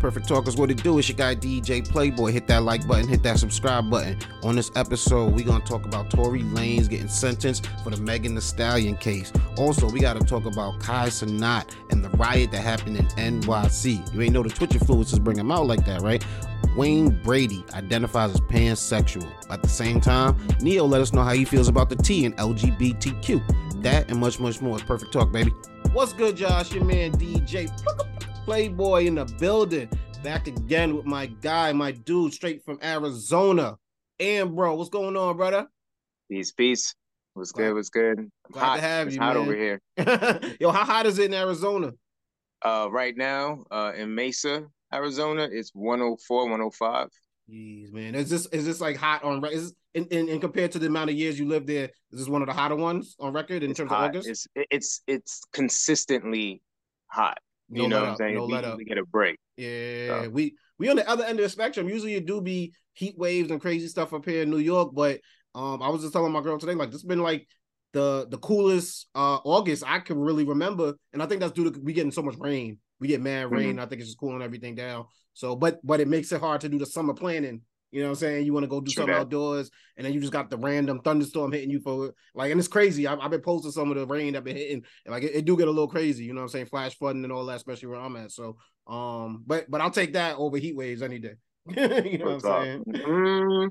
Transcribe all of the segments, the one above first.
Perfect Talkers. What it do is your guy DJ Playboy. Hit that like button, hit that subscribe button. On this episode, we gonna talk about Tory Lanez getting sentenced for the Megan Thee Stallion case. Also, we gotta talk about Kai Cenat and the riot that happened in NYC. You ain't know the Twitch influencers bring him out like that, right? Wayne Brady identifies as pansexual. At the same time, Ne-Yo let us know how he feels about the T in LGBTQ. That and much, much more. Perfect Talk, baby. What's good, Josh? Your man DJ Playboy in the building. Back again with my guy, my dude, straight from Arizona. AmBro, what's going on, brother? Peace, peace. What's good? What's good? Glad hot. to have it's you. Hot man. over here. Yo, how hot is it in Arizona? Uh, right now, uh, in Mesa, Arizona, it's 104, 105. Jeez, man. Is this is this like hot on is in, in, in compared to the amount of years you lived there? Is this one of the hotter ones on record in it's terms hot. of August? It's it's it's consistently hot. No you know what I'm up, saying? no we, let up. get a break. Yeah, So- we we on the other end of the spectrum. Usually it do be heat waves and crazy stuff up here in New York, but um, I was just telling my girl today, like this has been like the the coolest uh August I can really remember, and I think that's due to we getting so much rain. We get mad rain. I think it's just cooling everything down. So, but but it makes it hard to do the summer planning. You know what I'm saying? You want to go do True something that. outdoors, and then you just got the random thunderstorm hitting you for like, and it's crazy. I've, I've been posting some of the rain that been hitting, and like it, it do get a little crazy. You know what I'm saying? Flash flooding and all that, especially where I'm at. So, um, but but I'll take that over heat waves any day. you know what I'm saying? Mm,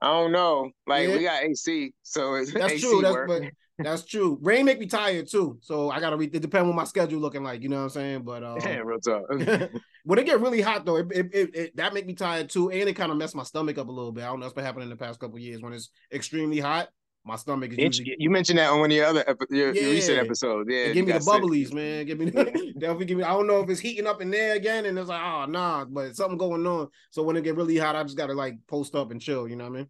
I don't know. Like Yeah. we got AC, so it's That's AC true. That's but that's true. Rain make me tired too, so I gotta read. It depends on my schedule looking like. You know what I'm saying? But um, yeah, real talk. when it get really hot though, it, it, it, it- that make me tired too, and it kind of mess my stomach up a little bit. I don't know what's been happening in the past couple years when it's extremely hot. My stomach is usually you mentioned that on one of your other epi- your, your recent episodes. Yeah, give me the bubblies, man. Give me definitely give me. I don't know if it's heating up in there again, and it's like, oh nah, but something going on. So when it get really hot, I just gotta like post up and chill. You know what I mean?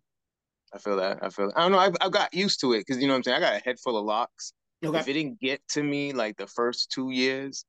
I feel that. I feel. I don't know. I've, I've got used to it because you know what I'm saying. I got a head full of locks. Okay, If it didn't get to me like the first two years,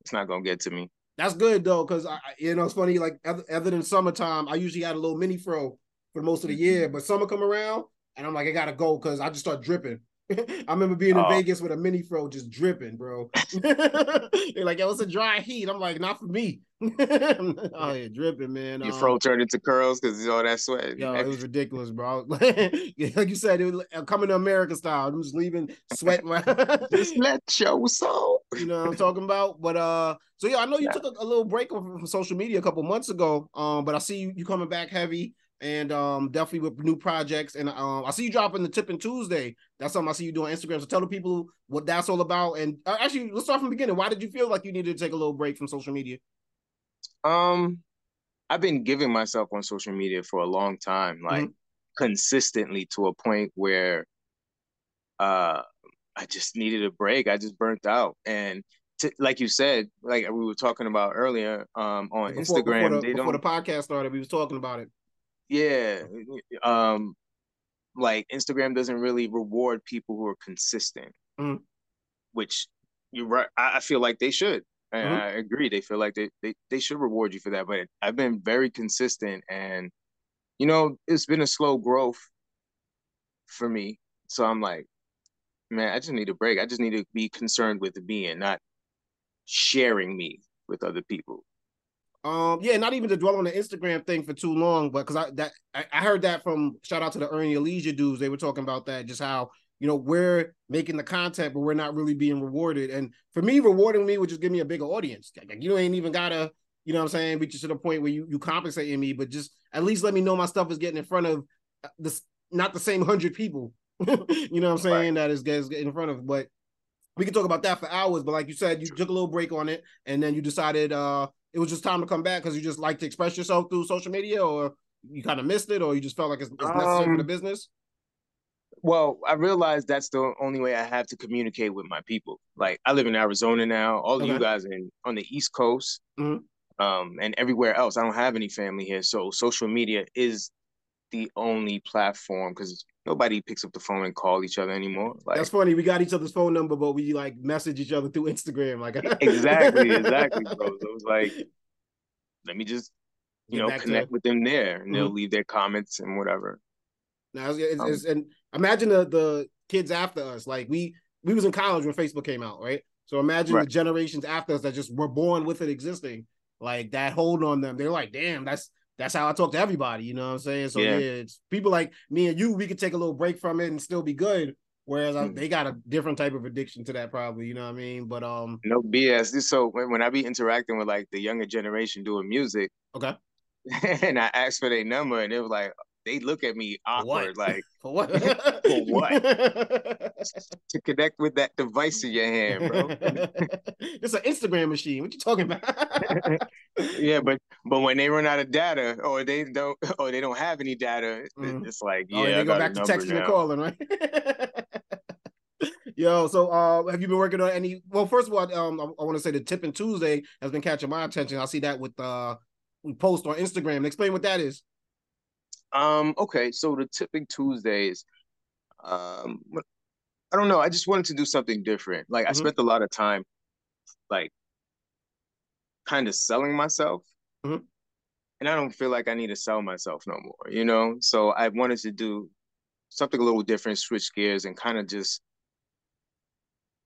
it's not gonna get to me. that's good though, because I, I- you know it's funny. Like other, other than summertime, I usually had a little mini fro for most of the year, mm-hmm. but summer come around, and I'm like, I gotta go because I just start dripping. I remember being in Oh. Vegas with a mini fro just dripping, bro. They're like, yo, it's a dry heat. I'm like, not for me. oh yeah, dripping, man. Your Um, fro turned into curls because all that sweat. Yo, it was ridiculous, bro. like you said, it was uh, coming to America style. I'm just leaving sweat. Just let your soul. you know what I'm talking about? But uh, so yeah, I know you Yeah. took a, a little break from, from social media a couple months ago. Um, but I see you you coming back heavy and um definitely with new projects. And um, I see you dropping the Tipping Tuesday. That's something I see you doing on Instagram. So tell the people what that's all about. And uh, actually, let's start from the beginning. Why did you feel like you needed to take a little break from social media? Um, I've been giving myself on social media for a long time, like consistently to a point where uh I just needed a break. I just burnt out. And to, like you said, like we were talking about earlier, um on Before, Instagram, before, the, they before the podcast started, we was talking about it. Yeah. Um like Instagram doesn't really reward people who are consistent. Mhm. Which you're right. I, I feel like they should. And Mhm. I agree. They feel like they, they they should reward you for that. But I've been very consistent and you know, it's been a slow growth for me. So I'm like, man, I just need a break. I just need to be concerned with me and not sharing me with other people. Um, yeah, not even to dwell on the Instagram thing for too long, but because I that I, I heard that from shout out to the Earn Your Leisure dudes. They were talking about that, just how you know we're making the content, but we're not really being rewarded. And for me, rewarding me would just give me a bigger audience. Like, you ain't even gotta, you know what I'm saying, reach to the point where you you compensating me, but just at least let me know my stuff is getting in front of this not the same hundred people. you know what I'm saying? That is gets in front of, but we can talk about that for hours. But like you said, you took a little break on it, and then you decided uh it was just time to come back because you just like to express yourself through social media, or you kind of missed it, or you just felt like it's, it's necessary for the Um, business. Well, I realized that's the only way I have to communicate with my people. Like I live in Arizona now. All of you guys in on the East Coast, Mhm. um, and everywhere else. I don't have any family here, so social media is the only platform because nobody picks up the phone and call each other anymore. Like That's funny. We got each other's phone number, but we like message each other through Instagram. Like exactly, exactly, bro. So it was like, let me just you Get know to- connect with them there, and they'll Mhm. leave their comments and whatever. Now, it's, it's, Um, it's- and imagine the the kids after us. Like we we was in college when Facebook came out, right? So imagine the generations after us that just were born with it existing. like that hold on them. They're like, damn, that's that's how I talk to everybody. You know what I'm saying? So yeah, Yeah. it's people like me and you, we could take a little break from it and still be good. Whereas I, Mhm. they got a different type of addiction to that, probably. You know what I mean? But um, No BS. So when, when I be interacting with like the younger generation doing music, okay, and I asked for their number, and it was like they look at me For what? awkward, like for what? For what? to connect with that device in your hand, bro. it's an Instagram machine. What you talking about? yeah, but but when they run out of data or they don't or they don't have any data, Mhm. it's like yeah, oh, they I go back to texting and now. calling, right? Yo, so uh, have you been working on any? Well, first of all, um, I, I want to say the Tipping Tuesday has been catching my attention. I see that with uh, we post on Instagram. Explain what that is. Um, okay, so the tipping Tuesdays, um, I don't know. I just wanted to do something different. Like I Mhm. spent a lot of time, like, kind of selling myself, Mhm. and I don't feel like I need to sell myself no more. You know, so I wanted to do something a little different, switch gears, and kind of just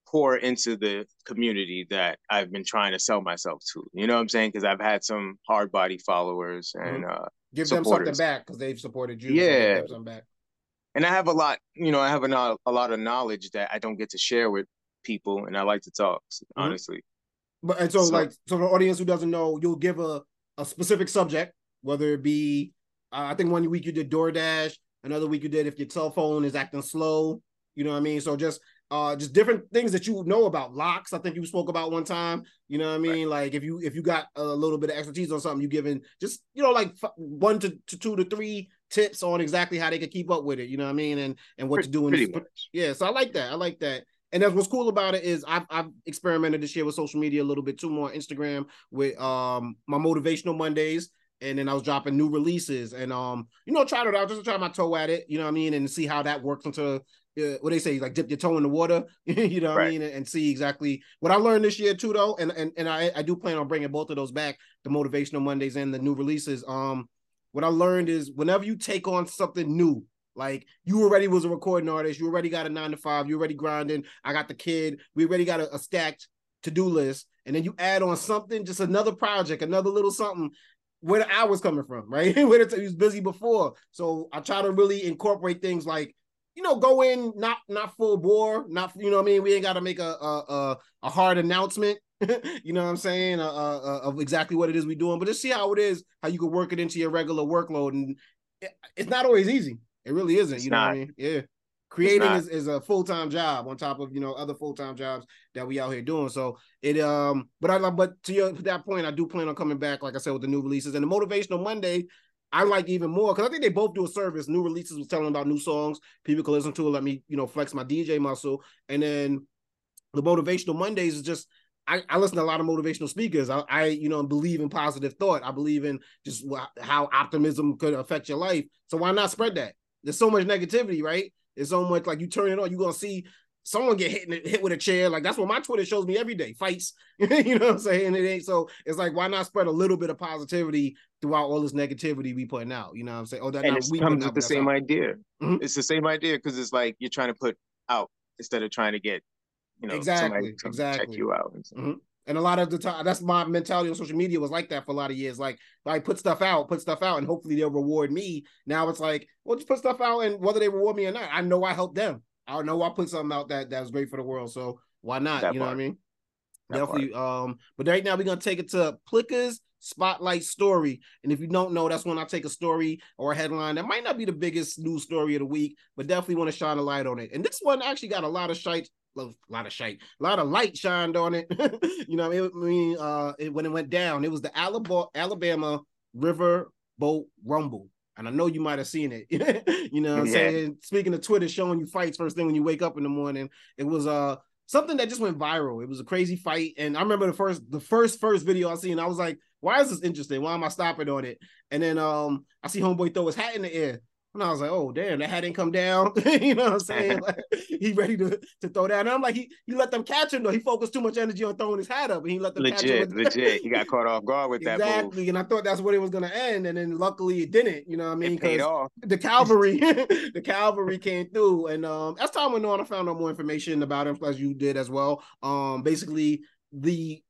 pour into the community that I've been trying to sell myself to. You know what I'm saying? Because I've had some hard body followers, and uh, Give them something back because they've supported you. so give Yeah. them back. and I have a lot, you know, I have a, a lot of knowledge that I don't get to share with people, and I like to talk, honestly. But and so, So- like, so the audience who doesn't know, you'll give a a specific subject, whether it be, uh, I think one week you did DoorDash, another week you did if your cell phone is acting slow. You know what I mean? So just uh just different things that you know about locks. I think you spoke about one time. You know what I mean? Like if you if you got a little bit of expertise on something, you giving just you know like f- one to, to two to three tips on exactly how they could keep up with it. You know what I mean? And and what to do in Pretty this yeah, so I like that. I like that. And that's what's cool about it is I've I've experimented this year with social media a little bit too more Instagram with um my motivational Mondays. And then I was dropping new releases and um, you know, tried it out just to try my toe at it, you know what I mean, and see how that works into uh, what they say, like dip your toe in the water, you know what I mean, and, and see exactly what I learned this year too, though. And and and I I do plan on bringing both of those back, the motivational Mondays and the new releases. Um, what I learned is whenever you take on something new, like you already was a recording artist, you already got a nine to five, you already grinding. I got the kid, we already got a, a stacked to-do list, and then you add on something, just another project, another little something. Where the hours coming from, right? Where the he was busy before, so I try to really incorporate things like, you know, go in not not full bore, not you know what I mean. We ain't got to make a a a, a hard announcement, you know what I'm saying, uh, uh, of exactly what it is we doing, but just see how it is, how you can work it into your regular workload, and it, it's not always easy. It really isn't. It's you know what I mean? Yeah. Creating is, is a full time job on top of you know other full time jobs that we out here doing. So it um, but I but to your to that point, I do plan on coming back, like I said, with the new releases and the motivational Monday. I like even more because I think they both do a service. New releases was telling about new songs people can listen to. It, let me you know flex my DJ muscle, and then the motivational Mondays is just I, I listen to a lot of motivational speakers. I, I, you know, believe in positive thought. I believe in just wh- how optimism could affect your life. So why not spread that? There's so much negativity, right? There's so much like you turn it on, you're gonna see someone get hit hit with a chair. Like that's what my Twitter shows me every day. Fights. you know what I'm saying? It ain't so it's like why not spread a little bit of positivity throughout all this negativity we putting out? You know what I'm saying? Oh, that and not it comes with the same out. idea. Mhm. It's the same idea because it's like you're trying to put out instead of trying to get, you know, Exactly, somebody to exactly. check you out. and stuff. And a lot of the time, that's my mentality on social media was like that for a lot of years. Like, I put stuff out, put stuff out, and hopefully they'll reward me. Now it's like, well, just put stuff out, and whether they reward me or not, I know I helped them. I know I put something out that that was great for the world. So why not? That you know what I mean? That Definitely. Um, but right now we're gonna take it to Plicca's spotlight story. And if you don't know, that's when I take a story or a headline that might not be the biggest news story of the week, but definitely want to shine a light on it. And this one actually got a lot of shite, a lot of shite, a lot of light shined on it. you know, what I mean, uh, it, when it went down, it was the Alabama Alabama River Boat Rumble. And I know you might have seen it. you know what I'm Yeah. saying? Speaking of Twitter showing you fights first thing when you wake up in the morning, it was uh something that just went viral. It was a crazy fight. And I remember the first the first first video I seen, I was like, why is this interesting? Why am I stopping on it? And then um I see homeboy throw his hat in the air. And I was like, oh damn, that hat didn't come down. you know what I'm saying? Like, he ready to, to throw down. And I'm like, he he let them catch him though. He focused too much energy on throwing his hat up and he let them catch him. Legit, with- legit. He got caught off guard with that exactly. And I thought that's what it was gonna end. And then luckily it didn't, you know what I mean? It paid off. the cavalry the cavalry came through and um as time went on i found out more information about him as you did as well um basically the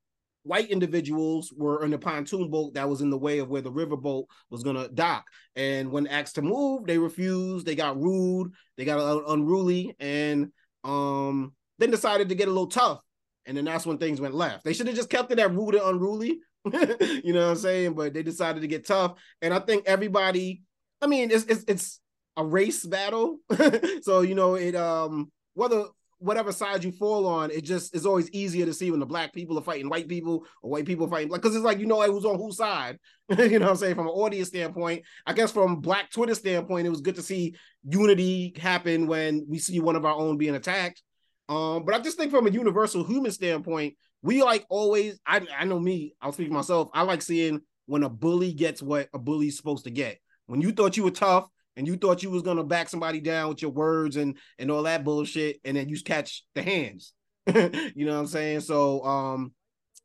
white individuals were in a pontoon boat that was in the way of where the riverboat was gonna dock. And when asked to move, they refused. They got rude. They got unruly, and um, then decided to get a little tough. And then that's when things went left. They should have just kept it at rude and unruly. you know what I'm saying? But they decided to get tough. And I think everybody, I mean, it's it's, it's a race battle. so you know, it um whether whatever side you fall on, it just is always easier to see when the black people are fighting white people or white people fighting like because it's like you know who's on whose side. you know what I'm saying? From an audience standpoint, I guess from black Twitter standpoint, it was good to see unity happen when we see one of our own being attacked. Um, but I just think from a universal human standpoint, we like always, I I know me, I'll speak myself, I like seeing when a bully gets what a bully's supposed to get. When you thought you were tough and you thought you was gonna back somebody down with your words and and all that bullshit, and then you catch the hands. you know what I'm saying? So um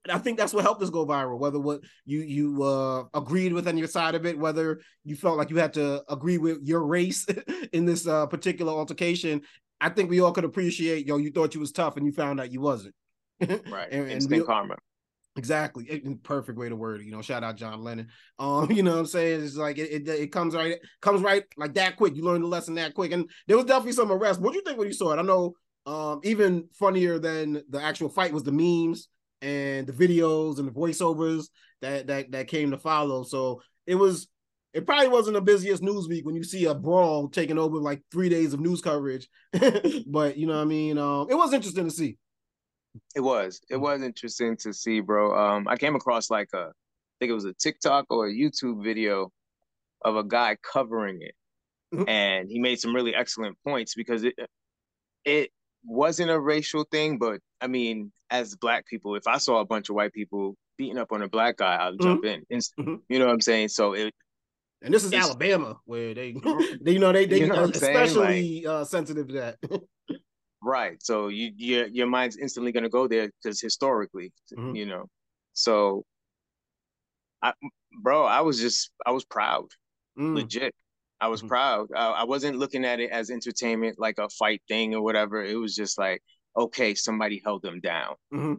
I think that's what helped us go viral. Whether what you you uh, agreed with on your side of it, whether you felt like you had to agree with your race in this uh, particular altercation, I think we all could appreciate. Yo, you thought you was tough, and you found out you wasn't. right, and, instant we, karma. Exactly. Perfect way to word it. You know, shout out John Lennon. Um, you know what I'm saying? It's like it, it, it comes right, comes right like that quick. You learn the lesson that quick. And there was definitely some arrest. What do you think when you saw it? I know um even funnier than the actual fight was the memes and the videos and the voiceovers that that that came to follow. So it was it probably wasn't the busiest news week when you see a brawl taking over like three days of news coverage. but you know what I mean? Um, it was interesting to see. It was. It was interesting to see, bro. Um, I came across like a, I think it was a TikTok or a YouTube video of a guy covering it, mm-hmm. and he made some really excellent points because it, it wasn't a racial thing, but I mean, as black people, if I saw a bunch of white people beating up on a black guy, I'd mm-hmm. jump in. Mm-hmm. You know what I'm saying? So it. And this is Alabama, where they, they, you know, they, they you know especially like, uh, sensitive to that. Right. So you your your mind's instantly gonna go there because historically, mm-hmm. you know. So I bro, I was just I was proud. Mm. Legit. I was mm-hmm. proud. I, I, wasn't looking at it as entertainment, like a fight thing or whatever. It was just like, okay, somebody held them down. Mm-hmm.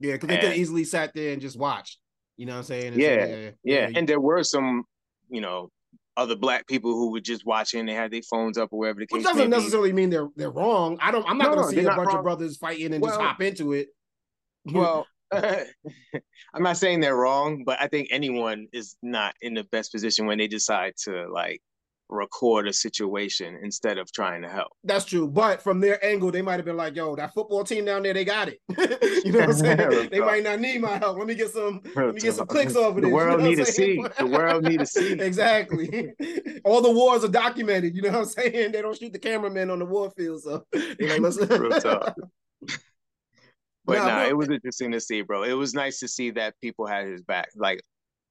Yeah, because they could easily sat there and just watched. You know what I'm saying? Yeah, yeah, yeah, yeah. And there were some, you know, other black people who were just watching, they had their phones up or whatever the case. Which doesn't necessarily mean they're they're wrong. I don't. I'm not no, going to see a bunch wrong. of brothers fighting and well, just hop into it. well, I'm not saying they're wrong, but I think anyone is not in the best position when they decide to like record a situation instead of trying to help. That's true. But from their angle, they might have been like, yo, that football team down there, they got it. you know what I'm saying? they might not need my help. Let me get some let me get some clicks over this. The world you know need to see. The world need to see. exactly. All the wars are documented. You know what I'm saying? They don't shoot the cameraman on the war field. So they like, let's But nah, nah it was interesting to see, bro. It was nice to see that people had his back. Like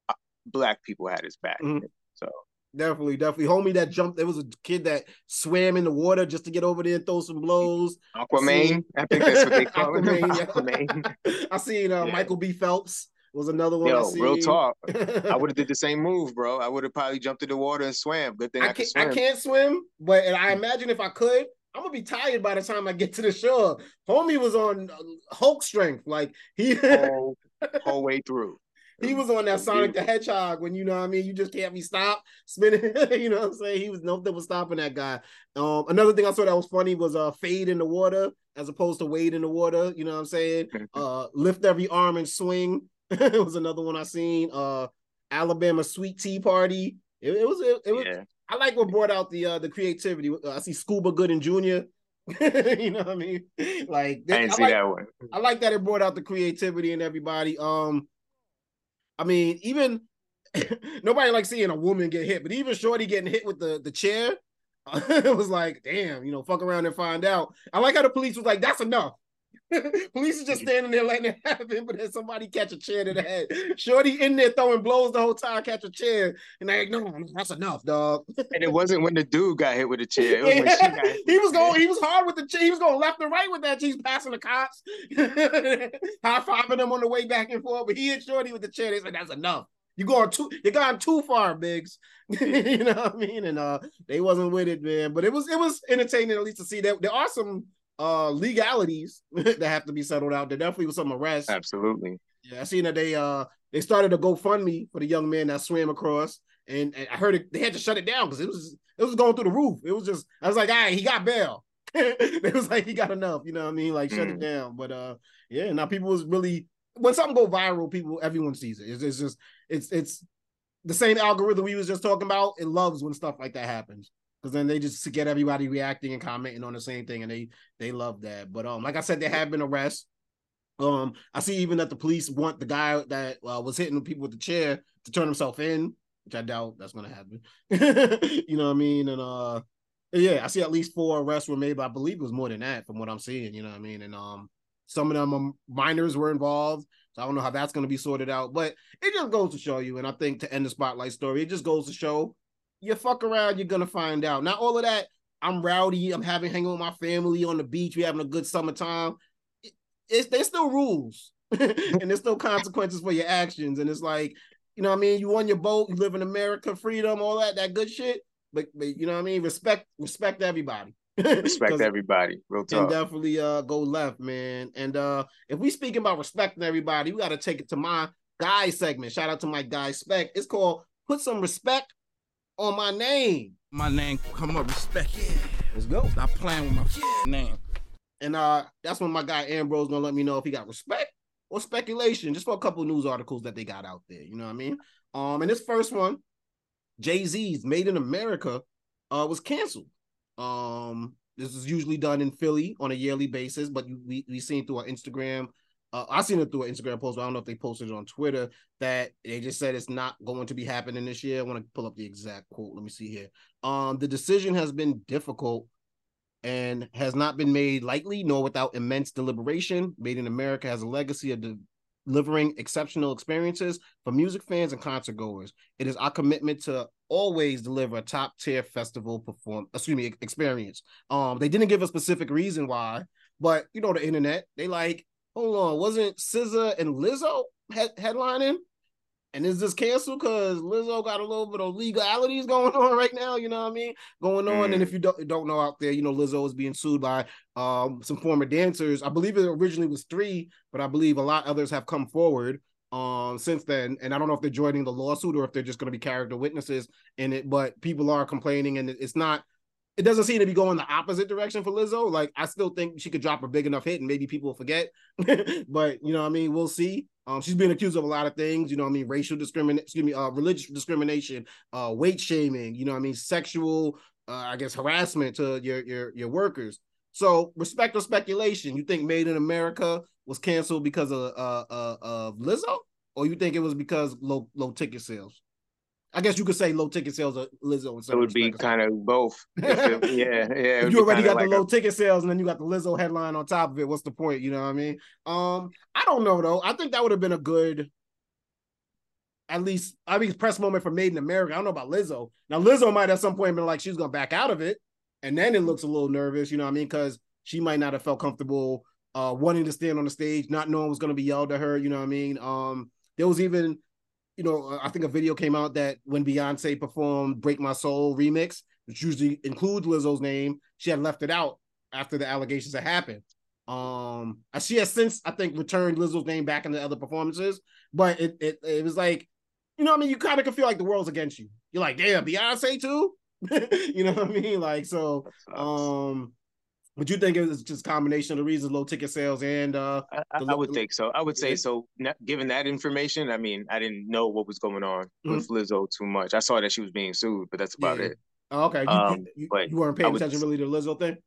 uh, black people had his back. Mm-hmm. So Definitely, definitely. Homie that jumped. There was a kid that swam in the water just to get over there and throw some blows. Aquaman. I, I think that's what they call it. Aquaman. I seen uh, yeah. Michael B. Phelps was another one. Yo, real talk. I would have did the same move, bro. I would have probably jumped in the water and swam. Good thing I, I can't. Swim. I can't swim, but and I imagine if I could, I'm gonna be tired by the time I get to the shore. Homie was on uh, Hulk strength, like he whole, whole way through. He was on that Sonic the Hedgehog when you know what I mean. You just can't be stopped spinning. you know what I'm saying? He was nothing was stopping that guy. Um, another thing I saw that was funny was uh fade in the water as opposed to wade in the water. You know what I'm saying? uh, lift every arm and swing. it was another one I seen. Uh, Alabama sweet tea party. It, it was it, it was. Yeah. I like what brought out the uh the creativity. Uh, I see Scuba Gooding Jr. you know what I mean? Like I didn't I see like, that one. I like that it brought out the creativity in everybody. Um, I mean, even nobody likes seeing a woman get hit, but even Shorty getting hit with the the chair, it was like, damn, you know, fuck around and find out. I like how the police was like, that's enough. police is just standing there letting it happen, but then somebody catch a chair to the head. Shorty in there throwing blows the whole time, catch a chair, and they like, no, that's enough, dog. and it wasn't when the dude got hit with the chair. Was yeah. he was going, he was hard with the chair. He was going left and right with that. He's passing the cops, high fiving them on the way back and forth. But he hit Shorty with the chair. They said, that's enough. You going too you're going too far, Biggs. you know what I mean? And uh they wasn't with it, man. But it was it was entertaining at least to see that there are some uh legalities that have to be settled out. There definitely was some arrests. Absolutely. Yeah, I seen that they uh they started a GoFundMe for the young man that swam across, and, and I heard it, they had to shut it down because it was it was going through the roof. It was just I was like, all right, he got bail. it was like he got enough, you know what I mean? Like shut mm. it down. But uh yeah, now people was really when something go viral, people everyone sees it. It's, it's just it's it's the same algorithm we was just talking about. It loves when stuff like that happens because then they just get everybody reacting and commenting on the same thing, and they they love that. But um, like I said, there have been arrests. Um, I see even that the police want the guy that uh, was hitting the people with the chair to turn himself in, which I doubt that's gonna happen. you know what I mean? And uh, yeah, I see at least four arrests were made, but I believe it was more than that from what I'm seeing. You know what I mean? And um, some of them minors were involved. So I don't know how that's going to be sorted out, but it just goes to show you. And I think to end the spotlight story, it just goes to show you fuck around, you're gonna find out. Not all of that. I'm rowdy. I'm having hanging with my family on the beach. We're having a good summertime. it's there's still rules, and there's still consequences for your actions. And it's like, you know, what I mean, you on your boat, you live in America, freedom, all that, that good shit. But, but you know, what I mean, respect, respect everybody. respect everybody. Real talk. And definitely uh go left, man. And uh if we speaking about respecting everybody, we got to take it to my guy segment. Shout out to my guy spec. It's called put some respect on my name. My name come up respect. Yeah. Let's go. Stop playing with my yeah. name. And uh that's when my guy AmBro's gonna let me know if he got respect or speculation, just for a couple news articles that they got out there. You know what I mean? Um, and this first one, Jay Z's Made in America, uh, was canceled. Um, this is usually done in Philly on a yearly basis, but we we seen through our Instagram uh, I seen it through an Instagram post. I don't know if they posted it on Twitter that they just said it's not going to be happening this year. I want to pull up the exact quote. Let me see here. Um, the decision has been difficult and has not been made lightly nor without immense deliberation. Made in America has a legacy of delivering exceptional experiences for music fans and concert goers. It is our commitment to always deliver a top tier festival perform excuse me experience. Um, they didn't give a specific reason why, but you know the internet, they like hold on, wasn't SZA and Lizzo head- headlining? And is this canceled because Lizzo got a little bit of legalities going on right now? You know what I mean? Going on. Mm. And if you don't, don't know out there, you know, Lizzo is being sued by um, some former dancers. I believe it originally was three, but I believe a lot others have come forward um, since then. And I don't know if they're joining the lawsuit or if they're just going to be character witnesses in it, but people are complaining and it's not it doesn't seem to be going the opposite direction for Lizzo. Like I still think she could drop a big enough hit and maybe people will forget. but you know what I mean? We'll see. Um, she's being accused of a lot of things, you know what I mean, racial discrimination, excuse me, uh, religious discrimination, uh, weight shaming, you know what I mean, sexual, uh, I guess harassment to your your your workers. So respect or speculation, you think Made in America was canceled because of uh, uh of Lizzo, or you think it was because low low ticket sales? I guess you could say low ticket sales of Lizzo. it would be kind of both. It, yeah, yeah. you already got the low a... ticket sales, and then you got the Lizzo headline on top of it. What's the point? You know what I mean? Um, I don't know though. I think that would have been a good, at least I mean, press moment for Made in America. I don't know about Lizzo. Now Lizzo might at some point been like she's gonna back out of it, and then it looks a little nervous. You know what I mean? Because she might not have felt comfortable uh wanting to stand on the stage, not knowing what's gonna be yelled at her. You know what I mean? Um, there was even you know, I think a video came out that when Beyonce performed "Break My Soul" remix, which usually includes Lizzo's name, she had left it out after the allegations had happened. Um, she has since I think returned Lizzo's name back into other performances, but it it, it was like, you know, what I mean, you kind of can feel like the world's against you. You're like, damn, Beyonce too. you know what I mean? Like, so, um, but you think it was just a combination of the reasons, low ticket sales, and uh, I, I would think so. I would say so. Given that information, I mean, I didn't know what was going on mm-hmm. with Lizzo too much. I saw that she was being sued, but that's about yeah. it. Oh, okay, you, um, you, you weren't paying would, attention really to the Lizzo thing.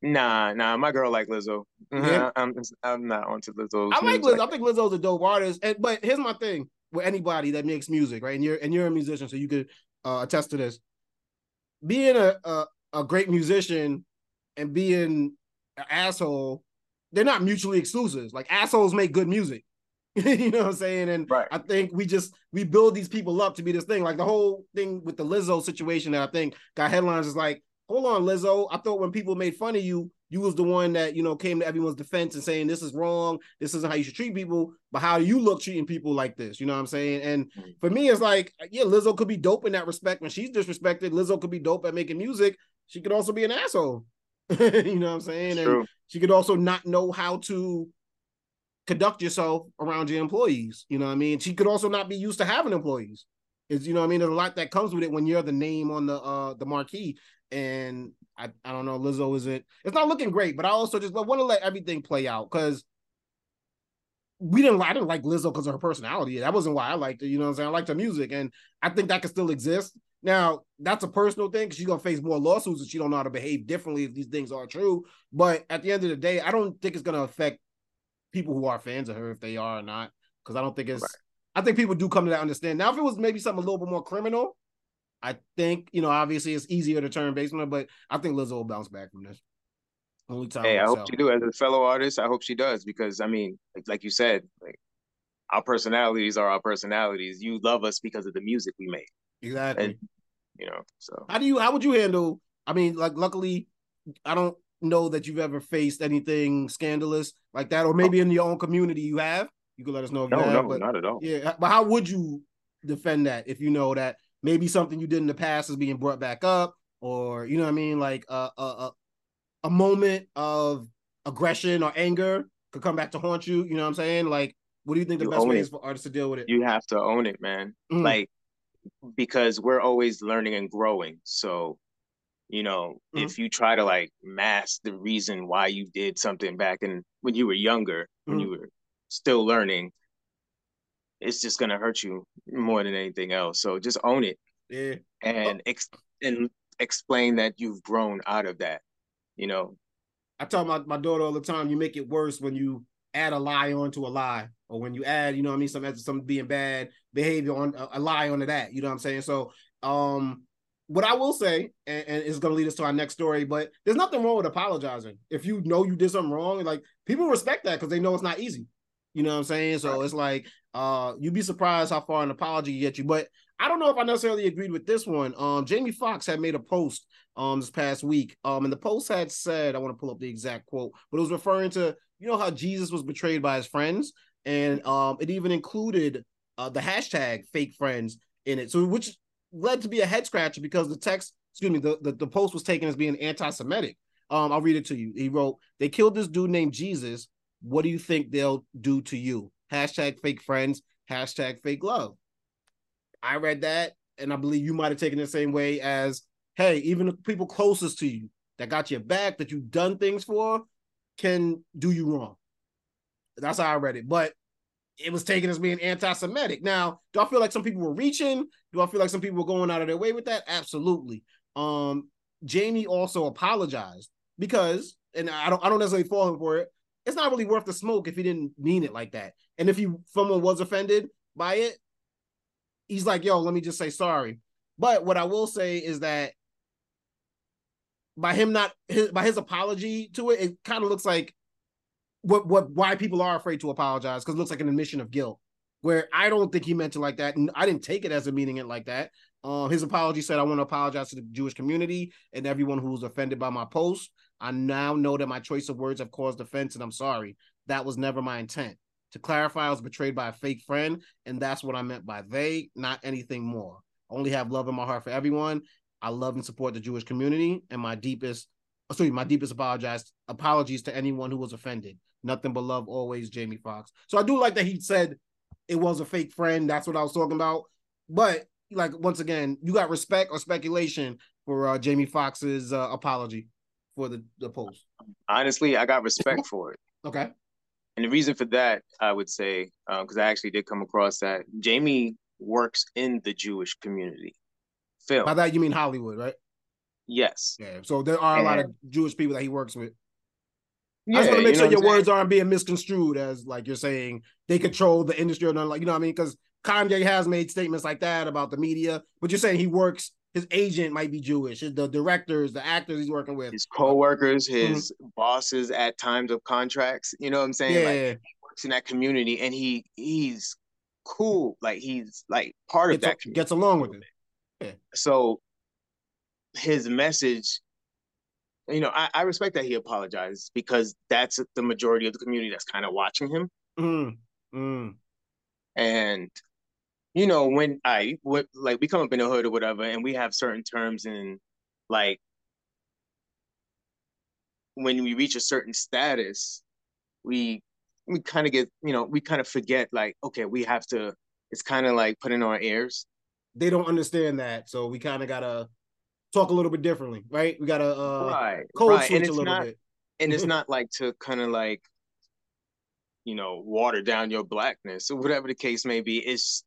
Nah, nah, my girl like Lizzo. Mm-hmm. Yeah. I'm, I'm not onto Lizzo. I like Lizzo. Like I think Lizzo's a dope artist, and but here's my thing with anybody that makes music, right? And you're and you're a musician, so you could uh, attest to this. Being a, a a great musician and being an asshole, they're not mutually exclusive. Like assholes make good music. you know what I'm saying? And right. I think we just we build these people up to be this thing. Like the whole thing with the Lizzo situation that I think got headlines is like, hold on, Lizzo. I thought when people made fun of you, you was the one that you know came to everyone's defense and saying this is wrong, this isn't how you should treat people. But how you look treating people like this? You know what I'm saying? And mm-hmm. for me, it's like, yeah, Lizzo could be dope in that respect when she's disrespected. Lizzo could be dope at making music. She could also be an asshole. you know what I'm saying? It's and true. she could also not know how to conduct yourself around your employees. You know what I mean? She could also not be used to having employees. Is you know what I mean? There's a lot that comes with it when you're the name on the uh the marquee. And I, I don't know, Lizzo is it it's not looking great, but I also just want to let everything play out because we didn't I didn't like Lizzo because of her personality. That wasn't why I liked it. You know what I'm saying? I liked her music, and I think that could still exist. Now, that's a personal thing because she's gonna face more lawsuits and she don't know how to behave differently if these things are true. But at the end of the day, I don't think it's gonna affect people who are fans of her if they are or not. Because I don't think it's right. I think people do come to that understand. Now, if it was maybe something a little bit more criminal, I think, you know, obviously it's easier to turn based on it, but I think Lizzo will bounce back from this. Only time. Hey, I hope she do. As a fellow artist, I hope she does because I mean, like, like you said, like our personalities are our personalities. You love us because of the music we make. Exactly. And, you know, so how do you how would you handle? I mean, like luckily, I don't know that you've ever faced anything scandalous like that, or maybe in your own community you have. You could let us know if no, you have. No, but, not at all. Yeah, but how would you defend that if you know that maybe something you did in the past is being brought back up, or you know what I mean, like a a, a moment of aggression or anger could come back to haunt you. You know what I'm saying? Like, what do you think the you best way it. is for artists to deal with it? You have to own it, man. Mm. Like, because we're always learning and growing. So, you know, mm. if you try to like mask the reason why you did something back in when you were younger, mm. when you were still learning, it's just gonna hurt you more than anything else. So just own it. Yeah. And oh. ex- and explain that you've grown out of that. You know. I tell my, my daughter all the time, you make it worse when you add a lie onto a lie, or when you add, you know what I mean, some some being bad behavior on a, a lie onto that. You know what I'm saying? So um what I will say, and, and it's going to lead us to our next story, but there's nothing wrong with apologizing. If you know you did something wrong, like people respect that because they know it's not easy. You know what I'm saying? So right. it's like uh you'd be surprised how far an apology get you. But I don't know if I necessarily agreed with this one. Um Jamie Foxx had made a post um this past week. Um and the post had said, I want to pull up the exact quote, but it was referring to you know how Jesus was betrayed by his friends, and um it even included uh the hashtag fake friends in it. So which led to be a head scratcher because the text, excuse me, the, the, the post was taken as being anti-Semitic. Um, I'll read it to you. He wrote, They killed this dude named Jesus what do you think they'll do to you? Hashtag fake friends, hashtag fake love. I read that, and I believe you might have taken it the same way as, hey, even the people closest to you that got your back, that you've done things for, can do you wrong. That's how I read it. But it was taken as being anti-Semitic. Now, do I feel like some people were reaching? Do I feel like some people were going out of their way with that? Absolutely. Um, Jamie also apologized because, and I don't I don't necessarily him for it, it's not really worth the smoke if he didn't mean it like that. And if he someone was offended by it, he's like, yo, let me just say sorry. But what I will say is that by him not his, by his apology to it, it kind of looks like what what why people are afraid to apologize because it looks like an admission of guilt. Where I don't think he meant it like that, and I didn't take it as a meaning it like that. Uh, his apology said, "I want to apologize to the Jewish community and everyone who was offended by my post. I now know that my choice of words have caused offense, and I'm sorry. That was never my intent. To clarify, I was betrayed by a fake friend, and that's what I meant by they, not anything more. I only have love in my heart for everyone. I love and support the Jewish community, and my deepest, oh, sorry, my deepest apologize apologies to anyone who was offended. Nothing but love, always, Jamie Foxx. So I do like that he said it was a fake friend. That's what I was talking about. But like once again, you got respect or speculation for uh, Jamie Foxx's uh, apology for the the post? Honestly, I got respect for it. Okay. And the reason for that, I would say, because uh, I actually did come across that Jamie works in the Jewish community. Film. By that you mean Hollywood, right? Yes. Yeah. So there are and, a lot of Jewish people that he works with. Yeah, I just want to make sure your words aren't being misconstrued as like you're saying they control the industry or nothing like you know what I mean? Because Kanye has made statements like that about the media, but you're saying he works. His agent might be Jewish. The directors, the actors he's working with, his co-workers, his mm-hmm. bosses at times of contracts. You know what I'm saying? Yeah. Like, he works in that community, and he he's cool. Like he's like part gets of that. A, gets along with it. Yeah. So his message you know, I, I, respect that he apologized because that's the majority of the community that's kind of watching him. Mm, mm. And you know, when I what like we come up in the hood or whatever, and we have certain terms and like when we reach a certain status, we we kind of get, you know, we kind of forget like, okay, we have to. It's kind of like putting on airs. They don't understand that, so we kind of gotta talk a little bit differently, right? We gotta uh, right, code right. switch a little not, bit. and it's not like to kind of like, you know, water down your blackness or whatever the case may be. It's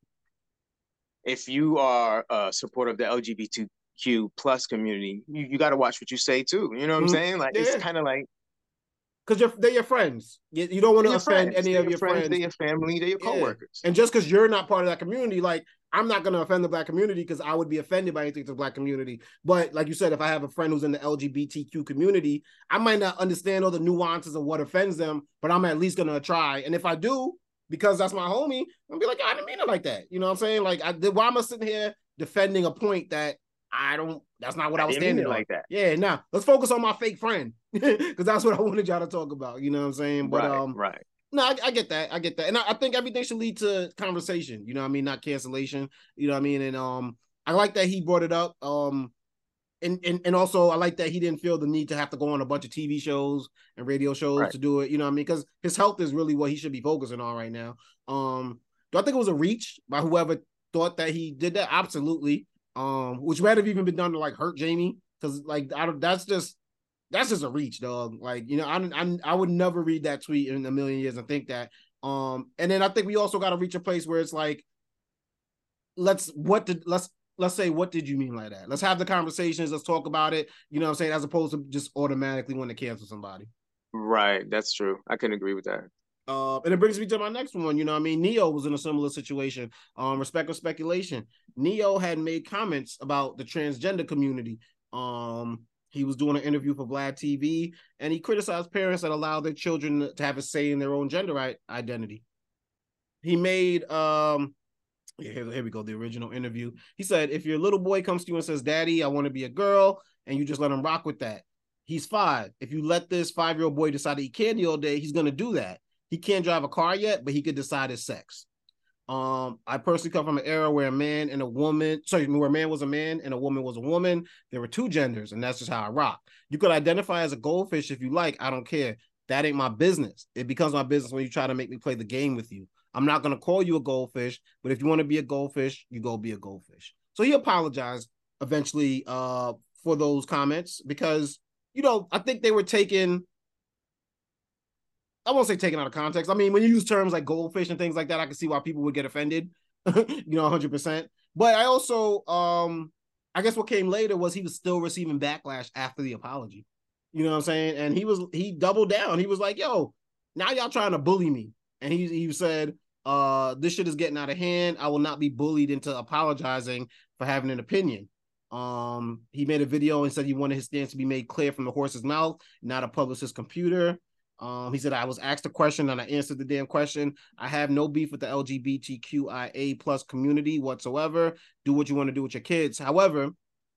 if you are a supporter of the LGBTQ plus community, you, you got to watch what you say too. You know what Mhm. I'm saying? Like Yeah. it's kind of like because they're your friends. You, you don't want to offend friends. any They're of your friends. They're your family. They're your Yeah. coworkers. And just because you're not part of that community, like I'm not gonna offend the black community because I would be offended by anything to the black community. But like you said, if I have a friend who's in the LGBTQ community, I might not understand all the nuances of what offends them, but I'm at least gonna try. And if I do, because that's my homie, I'm be like, I didn't mean it like that. You know what I'm saying? Like, I, why am I sitting here defending a point that I don't? That's not what I, was didn't standing it on. like that. Yeah, now let's focus on my fake friend because that's what I wanted y'all to talk about. You know what I'm saying? But right, um, right. no, I, I get that. I get that. And I, I think everything should lead to conversation. You know what I mean? Not cancellation. You know what I mean? And um I like that he brought it up. Um and, and and also I like that he didn't feel the need to have to go on a bunch of TV shows and radio shows Right. to do it. You know what I mean? Because his health is really what he should be focusing on right now. Um do I think it was a reach by whoever thought that he did that? Absolutely. Um, which might have even been done to like hurt Jamie. Cause like I don't that's just that's just a reach, dog. Like, you know, I, I I would never read that tweet in a million years and think that. Um, and then I think we also got to reach a place where it's like, let's what did let's let's say what did you mean by that? Let's have the conversations. Let's talk about it. You know what I'm saying? As opposed to just automatically want to cancel somebody. Right. That's true. I can agree with that. Uh, and it brings me to my next one. You know, what I mean, Ne-Yo was in a similar situation. Um, respect or speculation. Ne-Yo had made comments about the transgender community. Um, he was doing an interview for Vlad TV, and he criticized parents that allow their children to have a say in their own gender identity. He made um, yeah, here, here we go. The original interview. He said, if your little boy comes to you and says, "Daddy, I want to be a girl," and you just let him rock with that, he's five. If you let this five-year-old boy decide to eat candy all day, he's gonna do that. He can't drive a car yet, but he could decide his sex. Um, I personally come from an era where a man and a woman, sorry, where a man was a man and a woman was a woman. There were two genders, and that's just how I rock. You could identify as a goldfish if you like. I don't care. That ain't my business. It becomes my business when you try to make me play the game with you. I'm not gonna call you a goldfish, but if you want to be a goldfish, you go be a goldfish. So he apologized eventually uh for those comments because you know I think they were taken I won't say taken out of context. I mean, when you use terms like goldfish and things like that, I can see why people would get offended, you know, 100%. But I also, um, I guess what came later was he was still receiving backlash after the apology. You know what I'm saying? And he was, he doubled down. He was like, yo, now y'all trying to bully me. And he, he said, uh, this shit is getting out of hand. I will not be bullied into apologizing for having an opinion. Um, he made a video and said he wanted his stance to be made clear from the horse's mouth, not a publicist's computer. Um, he said, I was asked a question and I answered the damn question. I have no beef with the LGBTQIA plus community whatsoever. Do what you want to do with your kids. However,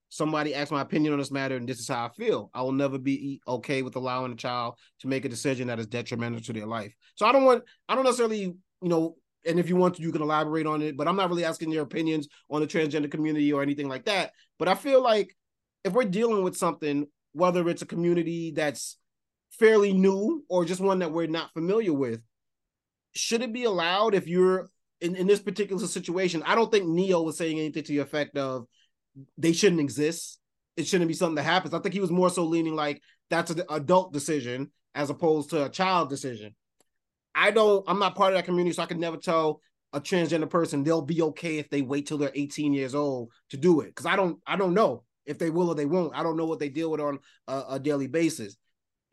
somebody asked my opinion on this matter, and this is how I feel. I will never be okay with allowing a child to make a decision that is detrimental to their life. So I don't want, I don't necessarily, you know, and if you want to, you can elaborate on it, but I'm not really asking your opinions on the transgender community or anything like that. But I feel like if we're dealing with something, whether it's a community that's fairly new or just one that we're not familiar with, should it be allowed if you're in, in this particular situation? I don't think Ne-Yo was saying anything to the effect of they shouldn't exist. It shouldn't be something that happens. I think he was more so leaning like that's an adult decision as opposed to a child decision. I don't, I'm not part of that community, so I can never tell a transgender person they'll be okay if they wait till they're 18 years old to do it. Cause I don't, I don't know if they will or they won't. I don't know what they deal with on a, a daily basis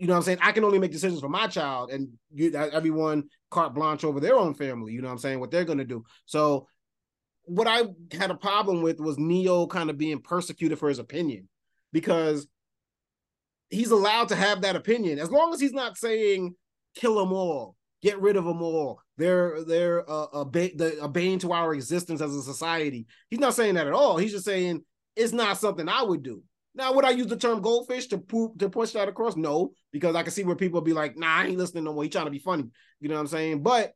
you know what I'm saying? I can only make decisions for my child and you everyone carte blanche over their own family, you know what I'm saying, what they're gonna do. So what I had a problem with was Ne-Yo kind of being persecuted for his opinion because he's allowed to have that opinion as long as he's not saying kill them all, get rid of them all. They're they're uh, a, ba- the, a bane to our existence as a society. He's not saying that at all. He's just saying it's not something I would do. Now, would I use the term goldfish to poop to push that across? No, because I can see where people be like, nah, I ain't listening no more. He trying to be funny. You know what I'm saying? But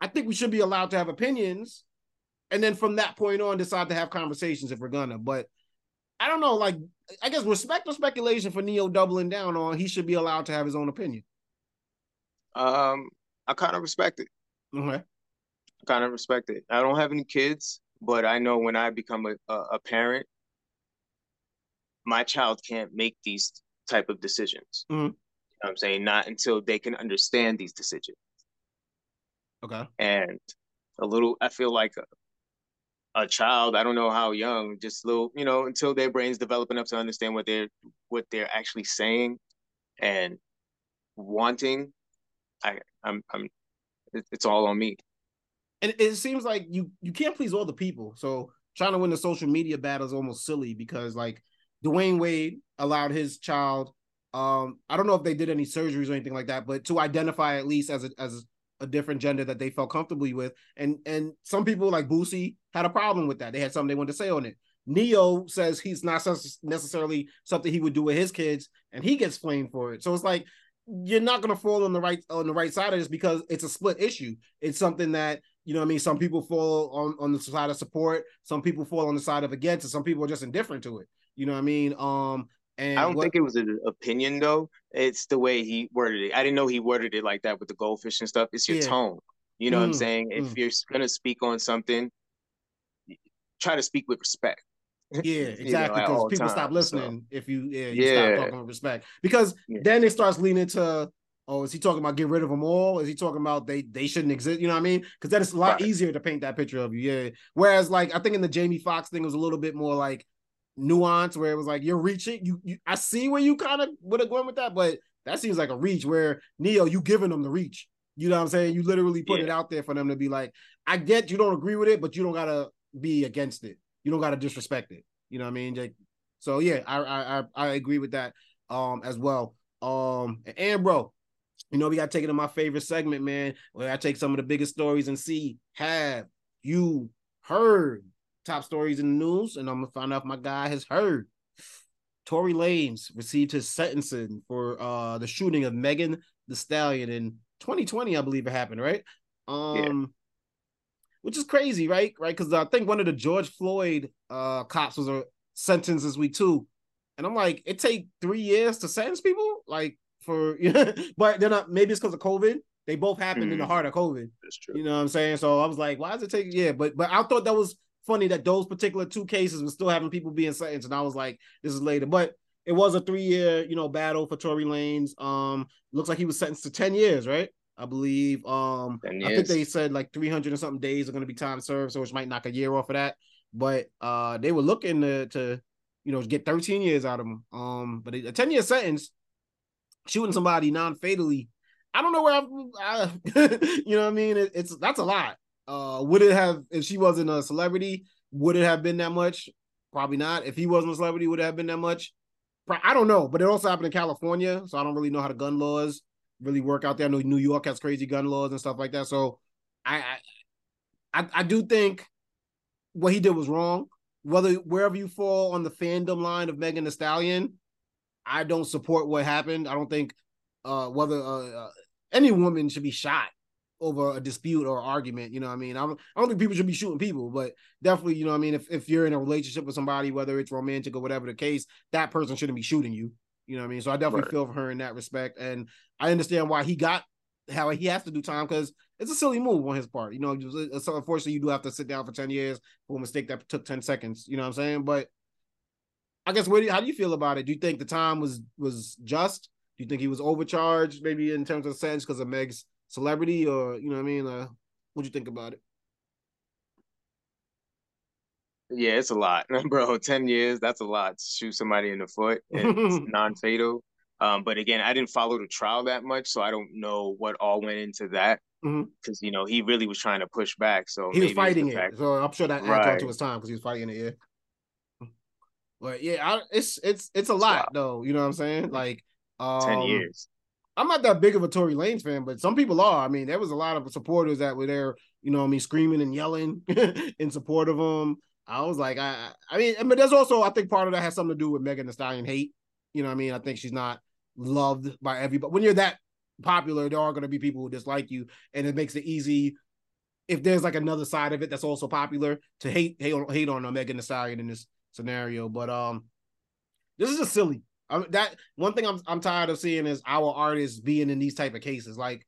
I think we should be allowed to have opinions. And then from that point on, decide to have conversations if we're gonna. But I don't know, like I guess respect or speculation for Ne-Yo doubling down on he should be allowed to have his own opinion. Um, I kind of respect it. Okay. I kind of respect it. I don't have any kids, but I know when I become a, a, a parent, my child can't make these type of decisions. Mhm. You know what I'm saying? Not until they can understand these decisions. Okay. And a little, I feel like a, a child, I don't know how young, just little, you know, until their brains develop enough to understand what they're what they're actually saying and wanting, I I'm I'm it, it's all on me. and it seems like you you can't please all the people. So trying to win the social media battle is almost silly because like Dwyane Wade allowed his child. Um, I don't know if they did any surgeries or anything like that, but to identify at least as a as a different gender that they felt comfortably with, and and some people like Boosie had a problem with that. They had something they wanted to say on it. Ne-Yo says he's not necessarily something he would do with his kids, and he gets flamed for it. So it's like you're not gonna fall on the right on the right side of this because it's a split issue. It's something that you know I mean. Some people fall on on the side of support, some people fall on the side of against, and some people are just indifferent to it. You know what I mean? Um, and I don't what- think it was an opinion though. It's the way he worded it. I didn't know he worded it like that with the goldfish and stuff. It's your Yeah. tone. You know what I'm Mm, saying? If mm. you're gonna speak on something, try to speak with respect. Yeah, exactly. Because all people stop times, so. listening if you yeah, you Yeah. stop talking with respect. Because Yeah. then it starts leaning to oh, is he talking about get rid of them all? Is he talking about they they shouldn't exist? You know what I mean? Because then it's a lot Right. easier to paint that picture of you. Yeah. Whereas like I think in the Jamie Foxx thing it was a little bit more like nuance where it was like you're reaching. You, you I see where you kind of would have gone with that, but that seems like a reach where Ne-Yo, you giving them the reach. You know what I'm saying? You literally put it out there for them to be like, I get you don't agree with it, but you don't gotta be against it. You don't gotta disrespect it. You know what I mean? Like, so yeah, I I I, I agree with that um as well. Um and bro, you know we gotta take it to my favorite segment, man. Where I take some of the biggest stories and see have you heard top stories in the news, and I'm gonna find out if my guy has heard. Tory Lanez received his sentencing for uh the shooting of Megan Thee Stallion in 2020, I believe it happened, right? Um which is crazy, right? Right? Because I think one of the George Floyd uh cops was uh, sentenced this week too. And I'm like, it take three years to sentence people, like for you, but they're not maybe it's because of COVID. They both happened in the Mhm. heart of COVID. That's true. You know what I'm saying? So I was like, why does it take? Yeah, but but I thought that was funny that those particular two cases were still having people being sentenced, and I was like, this is later. But it was a three year, you know, battle for Tory Lanez. Um, looks like he was sentenced to ten years, right? I believe. Um, I think they said like 300 or something days are going to be time served, so which might knock a year off of that. But uh, they were looking to to you know get 13 years out of him. Um, but a 10 year sentence, shooting somebody non fatally. I don't know where I'm. I, you know what I mean? It, it's that's a lot. Uh, would it have if she wasn't a celebrity? Would it have been that much? Probably not. If he wasn't a celebrity, would it have been that much? I don't know. But it also happened in California, so I don't really know how the gun laws really work out there. I know New York has crazy gun laws and stuff like that. So I I, I, I do think what he did was wrong. Whether wherever you fall on the fandom line of Megan Thee Stallion, I don't support what happened. I don't think uh, whether uh, uh, any woman should be shot over a dispute or argument. You know what I mean? I don't, I don't think people should be shooting people, but definitely, you know what I mean? If, if you're in a relationship with somebody, whether it's romantic or whatever the case, that person shouldn't be shooting you. You know what I mean? So I definitely Right. feel for her in that respect. And I understand why he got how he has to do time because it's a silly move on his part. You know, so unfortunately, you do have to sit down for 10 years for a mistake that took 10 seconds. You know what I'm saying? But I guess where do you, how do you feel about it? Do you think the time was was just? Do you think he was overcharged, maybe in terms of sentence because of Meg's celebrity, or you know what I mean? Uh, what do you think about it? Yeah, it's a lot, bro. Ten years, that's a lot to shoot somebody in the foot. and It's non-fatal. Um, but again, I didn't follow the trial that much, so I don't know what all went into that. Because you know he really was trying to push back. So he was it's fighting it, fact- so I'm sure that added on to his time because he was fighting it. Yeah, but yeah, I, it's it's it's a It's lot wild. though. You know what I'm saying? Like um, ten years. I'm not that big of a Tory Lanez fan, but some people are. I mean, there was a lot of supporters that were there, you know, I mean, screaming and yelling in support of him. I was like, I, I mean, but there's also, I think part of that has something to do with Megan Thee Stallion hate. You know what I mean? I think she's not loved by everybody. When you're that popular, there are going to be people who dislike you, and it makes it easy. If there's like another side of it that's also popular to hate hate on, hate on Megan Thee Stallion in this scenario, but um, this is just silly. I mean, that one thing I'm I'm tired of seeing is our artists being in these type of cases. Like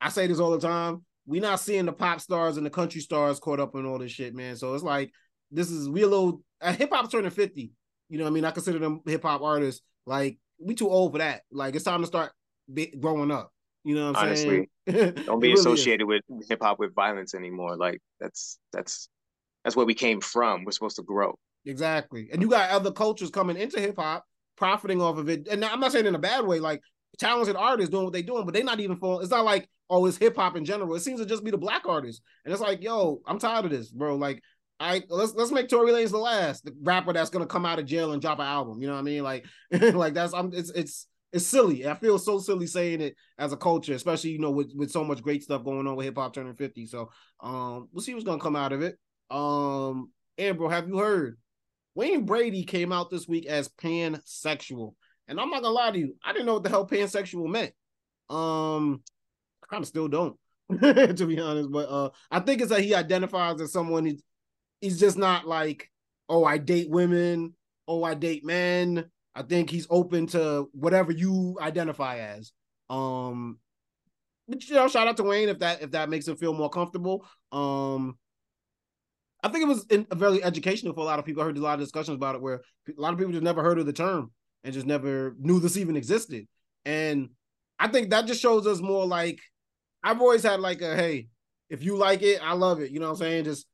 I say this all the time. we're not seeing the pop stars and the country stars caught up in all this shit, man. So it's like this is we a little uh, hip hop's turning 50. You know what I mean? I consider them hip hop artists. Like we too old for that. Like it's time to start be, growing up. You know what I'm Honestly, saying? Don't be really associated with hip hop with violence anymore. Like that's that's that's where we came from. We're supposed to grow. Exactly. And you got other cultures coming into hip hop, profiting off of it. And I'm not saying in a bad way, like talented artists doing what they're doing, but they're not even full. It's not like, oh, it's hip hop in general. It seems to just be the black artists. And it's like, yo, I'm tired of this, bro. Like, I let's let's make Tory Lanez the last the rapper that's gonna come out of jail and drop an album. You know what I mean? Like, like that's I'm it's it's it's silly. I feel so silly saying it as a culture, especially you know with with so much great stuff going on with hip hop turning 50. So um we'll see what's gonna come out of it. Um and bro, have you heard? Wayne Brady came out this week as pansexual. And I'm not gonna lie to you, I didn't know what the hell pansexual meant. Um I kind of still don't, to be honest. But uh I think it's that he identifies as someone he's he's just not like, oh, I date women, oh, I date men. I think he's open to whatever you identify as. Um, but you know, shout out to Wayne if that if that makes him feel more comfortable. Um, I think it was in, a very educational for a lot of people. I heard a lot of discussions about it where a lot of people just never heard of the term and just never knew this even existed. And I think that just shows us more like I've always had like a hey, if you like it, I love it. You know what I'm saying? Just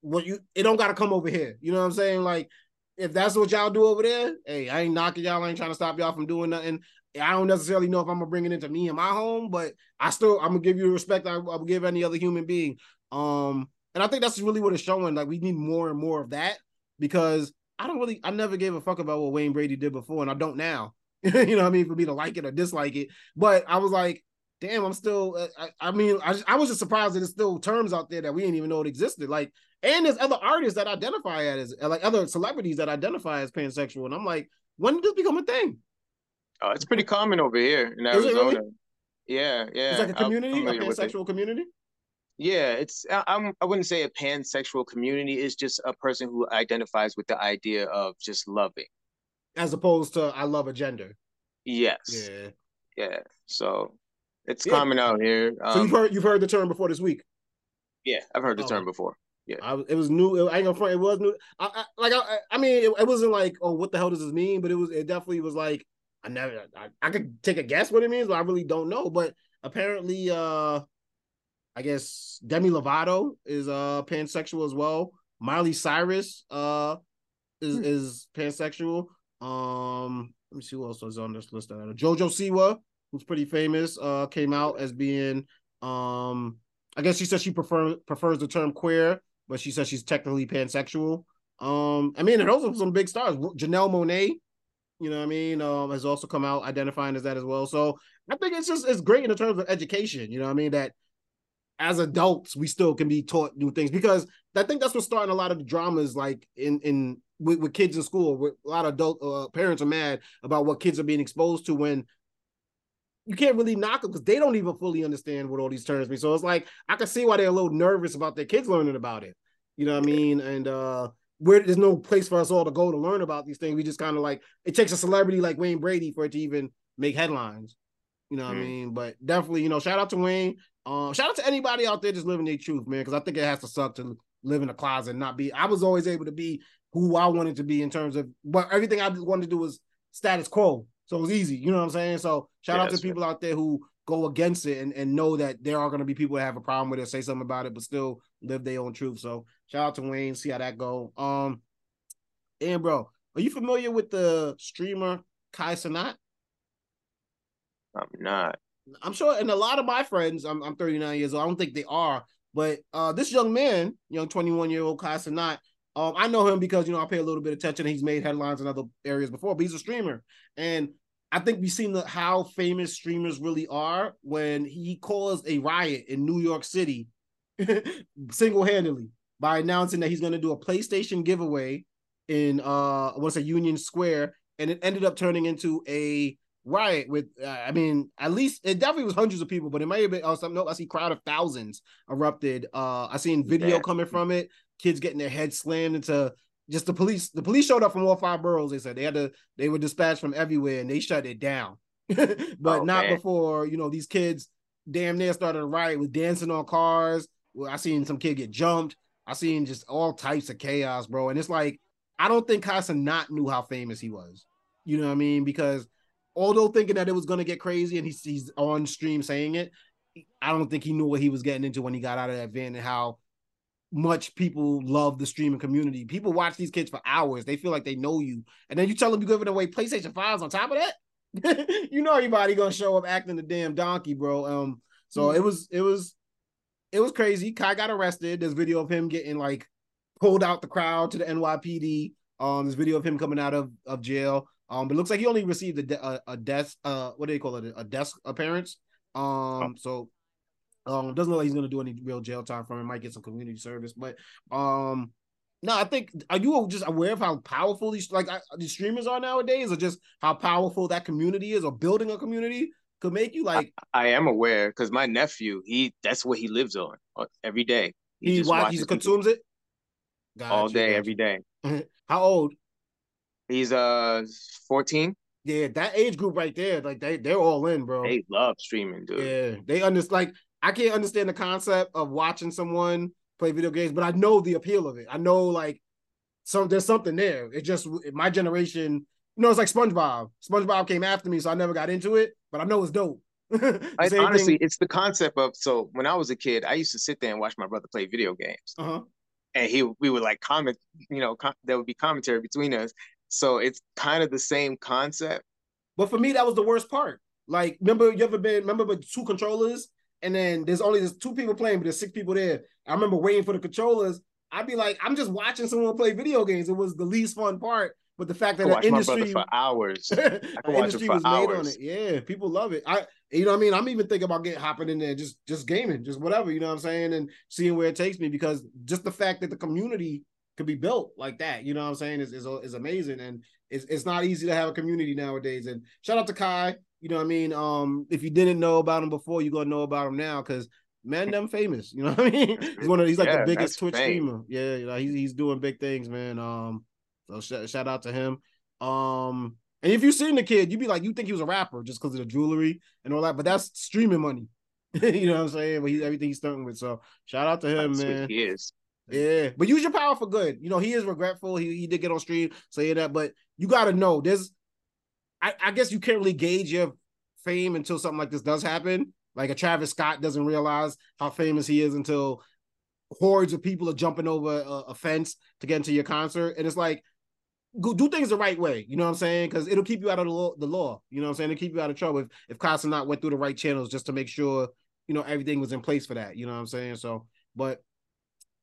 what you it don't gotta come over here. You know what I'm saying? Like if that's what y'all do over there, hey, I ain't knocking y'all, I ain't trying to stop y'all from doing nothing. I don't necessarily know if I'm gonna bring it into me and my home, but I still I'm gonna give you the respect I, I would give any other human being. Um, and I think that's really what it's showing. Like we need more and more of that because I don't really I never gave a fuck about what Wayne Brady did before, and I don't now. you know what I mean? For me to like it or dislike it. But I was like, damn, I'm still uh, I, I mean, I, I was just surprised that there's still terms out there that we didn't even know it existed. Like, and there's other artists that identify as like other celebrities that identify as pansexual. And I'm like, when did this become a thing? Oh, it's pretty common over here in Arizona. really? Yeah, yeah. It's like a community, a familiar with it. pansexual community. Yeah, it's I, I'm I wouldn't say a pansexual community. It's just a person who identifies with the idea of just loving. As opposed to I love a gender. Yes. Yeah. Yeah. So it's Yeah. common out here. So you've Um, heard you've heard the term before this week. yeah, I've heard the Oh. term before. I, it was new. I ain't gonna front. It was new. I, I like. I, I mean, it, it wasn't like, oh, what the hell does this mean? But it was. It definitely was like. I never. I, I could take a guess what it means, but I really don't know. But apparently, uh, I guess Demi Lovato is uh pansexual as well. Miley Cyrus uh is Hmm. is pansexual. Um, let me see who else was on this list. Jojo Siwa, who's pretty famous, uh, came out as being um. I guess she said she prefer prefers the term queer, but she says she's technically pansexual. Um, I mean, and those are some big stars. Janelle Monáe, you know what I mean, um, has also come out identifying as that as well. So I think it's just it's great in terms of education, you know what I mean, that as adults we still can be taught new things because I think that's what's starting a lot of the dramas like in in with, with kids in school. Where a lot of adult uh, parents are mad about what kids are being exposed to when you can't really knock them because they don't even fully understand what all these terms mean. So it's like I can see why they're a little nervous about their kids learning about it. You know what I mean? And uh where there's no place for us all to go to learn about these things. We just kind of like it takes a celebrity like Wayne Brady for it to even make headlines. You know what I Mhm. mean? But definitely, you know, shout out to Wayne. Um, shout out to anybody out there just living their truth, man, because I think it has to suck to live in a closet and not be. I was always able to be who I wanted to be in terms of but everything I wanted to do was status quo. So it was easy. You know what I'm saying? So shout Yeah, out to right. people out there who go against it and, and know that there are going to be people that have a problem with it, say something about it, but still live their own truth. So shout out to Wayne, see how that go. Um, and bro, are you familiar with the streamer Kai Cenat? I'm not. I'm sure, and a lot of my friends, I'm, I'm 39 years old. I don't think they are, but uh, this young man, young 21 year old Kai Cenat, um, I know him because you know I pay a little bit of attention. He's made headlines in other areas before, but he's a streamer, and I think we've seen the, how famous streamers really are when he caused a riot in New York City single handedly by announcing that he's going to do a PlayStation giveaway in uh, to say Union Square, and it ended up turning into a riot with uh, I mean at least it definitely was hundreds of people, but it might have been oh something. No, I see crowd of thousands erupted. Uh, I seen video Yeah. coming from it, kids getting their heads slammed into. Just the police. The police showed up from all five boroughs. They said they had to. They were dispatched from everywhere, and they shut it down. but Oh, not man. before you know these kids damn near started a riot with dancing on cars. Well, I seen some kid get jumped. I seen just all types of chaos, bro. And it's like I don't think Kai Cenat knew how famous he was. You know what I mean? Because although thinking that it was gonna get crazy and he's he's on stream saying it, I don't think he knew what he was getting into when he got out of that van and how much people love the streaming community. People watch these kids for hours. They feel like they know you. And then you tell them you're giving away PlayStation 5s on top of that. you know everybody gonna show up acting the damn donkey, bro. Um, so mm-hmm. it was it was it was crazy. Kai got arrested. There's video of him getting like pulled out the crowd to the NYPD. Um, there's video of him coming out of, of jail. Um, but looks like he only received a, de- a, a desk, uh, what do they call it? A desk appearance. Um, oh. so um, doesn't look like he's gonna do any real jail time from it. Might get some community service, but um, no, I think are you just aware of how powerful these like these streamers are nowadays, or just how powerful that community is, or building a community could make you like? I, I am aware because my nephew, he that's what he lives on uh, every day. He, he watch, he consumes it all day, every day. how old? He's uh 14. Yeah, that age group right there, like they they're all in, bro. They love streaming, dude. Yeah, they understand. Like I can't understand the concept of watching someone play video games, but I know the appeal of it. I know like some there's something there. It just my generation, you know, it's like SpongeBob. SpongeBob came after me, so I never got into it, but I know it's dope. I, honestly, thing. it's the concept of so when I was a kid, I used to sit there and watch my brother play video games. Uh-huh. And he we would like comment, you know, com- there would be commentary between us. So it's kind of the same concept. But for me, that was the worst part. Like, remember you ever been remember with two controllers and then there's only there's two people playing, but there's six people there. I remember waiting for the controllers. I'd be like, I'm just watching someone play video games. It was the least fun part. But the fact that the industry for hours, I can watch it for hours. It. Yeah, people love it. I, you know, what I mean, I'm even thinking about getting hopping in there, just just gaming, just whatever. You know what I'm saying, and seeing where it takes me because just the fact that the community could be built like that, you know what I'm saying, is is, is amazing, and it's it's not easy to have a community nowadays. And shout out to Kai. You know what I mean? Um, if you didn't know about him before, you're gonna know about him now because man, them famous. You know what I mean? He's one of he's like yeah, the biggest Twitch fame. streamer. Yeah, you know, he's he's doing big things, man. Um, so sh- shout out to him. Um, and if you seen the kid, you'd be like, you think he was a rapper just because of the jewelry and all that, but that's streaming money. you know what I'm saying? But he's everything he's starting with. So shout out to him, that's man. He is. Yeah, but use your power for good. You know, he is regretful. He, he did get on stream saying that, but you got to know there's, I, I guess you can't really gauge your fame until something like this does happen. Like a Travis Scott doesn't realize how famous he is until hordes of people are jumping over a, a fence to get into your concert. And it's like, go do things the right way. You know what I'm saying? Because it'll keep you out of the law, the law. You know what I'm saying? It'll keep you out of trouble if, if Kai Cenat went through the right channels just to make sure, you know, everything was in place for that. You know what I'm saying? So, but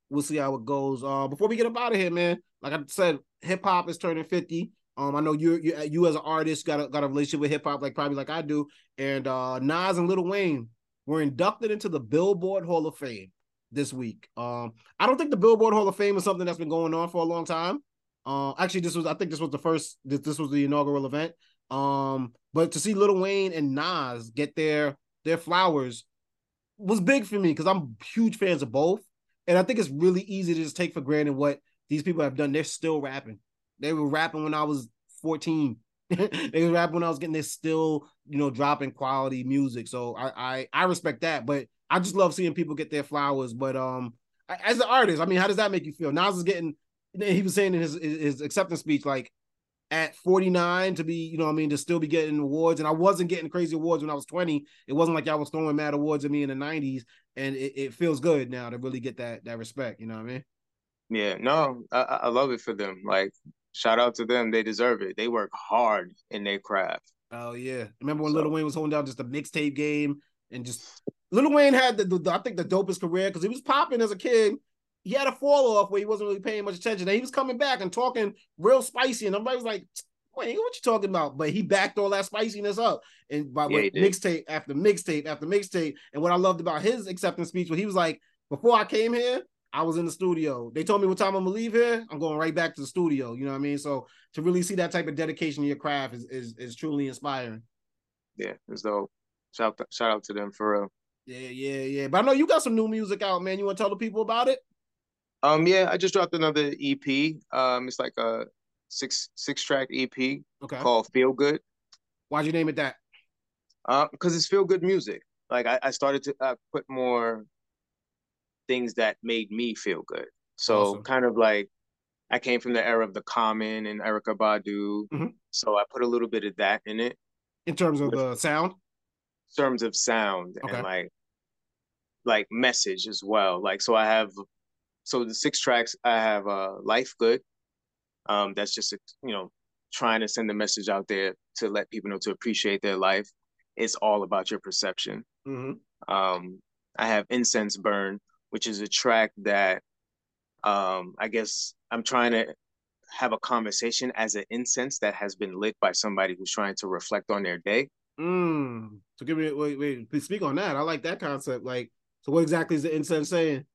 we'll see how it goes. Uh, before we get up out of here, man, like I said, hip hop is turning 50. Um, I know you you you as an artist got a got a relationship with hip hop like probably like I do. And uh Nas and Lil Wayne were inducted into the Billboard Hall of Fame this week. Um, I don't think the Billboard Hall of Fame is something that's been going on for a long time. Uh, actually, this was I think this was the first this, this was the inaugural event. Um, but to see Lil Wayne and Nas get their their flowers was big for me because I'm huge fans of both. And I think it's really easy to just take for granted what these people have done. They're still rapping. They were rapping when I was 14. they were rapping when I was getting this still, you know, dropping quality music. So I, I I respect that. But I just love seeing people get their flowers. But um as an artist, I mean, how does that make you feel? Nas is getting he was saying in his his acceptance speech, like at 49 to be, you know, I mean, to still be getting awards. And I wasn't getting crazy awards when I was 20. It wasn't like I was throwing mad awards at me in the 90s. And it, it feels good now to really get that that respect. You know what I mean? Yeah, no, I, I love it for them. Like, shout out to them. They deserve it. They work hard in their craft. Oh yeah. Remember when so. Lil Wayne was holding down just a mixtape game and just Lil Wayne had the, the I think the dopest career because he was popping as a kid he had a fall off where he wasn't really paying much attention. And he was coming back and talking real spicy, and everybody was like, "Wait, what you talking about?" But he backed all that spiciness up, and by yeah, mixtape after mixtape after mixtape. And what I loved about his acceptance speech, was he was like, "Before I came here, I was in the studio. They told me what time I'm gonna leave here. I'm going right back to the studio. You know what I mean? So to really see that type of dedication to your craft is is, is truly inspiring. Yeah, it's dope. Shout shout out to them for real. Yeah, yeah, yeah. But I know you got some new music out, man. You want to tell the people about it? Um, yeah, I just dropped another EP. Um, it's like a six six track EP okay. called Feel Good. Why'd you name it that? Uh, because it's feel good music. like I, I started to uh, put more things that made me feel good. So Awesome. kind of like I came from the era of the Common and Erykah Badu, Mhm. so I put a little bit of that in it In terms of the sound. in terms of sound Okay. and like like message as well. Like so I have so the six tracks I have uh Life Good. Um that's just you know trying to send a message out there to let people know to appreciate their life. It's all about your perception. hmm Um I have Incense Burn, which is a track that um I guess I'm trying to have a conversation as an incense that has been lit by somebody who's trying to reflect on their day. Mm. So give me wait, wait, speak on that. I like that concept. Like, so what exactly is the incense saying?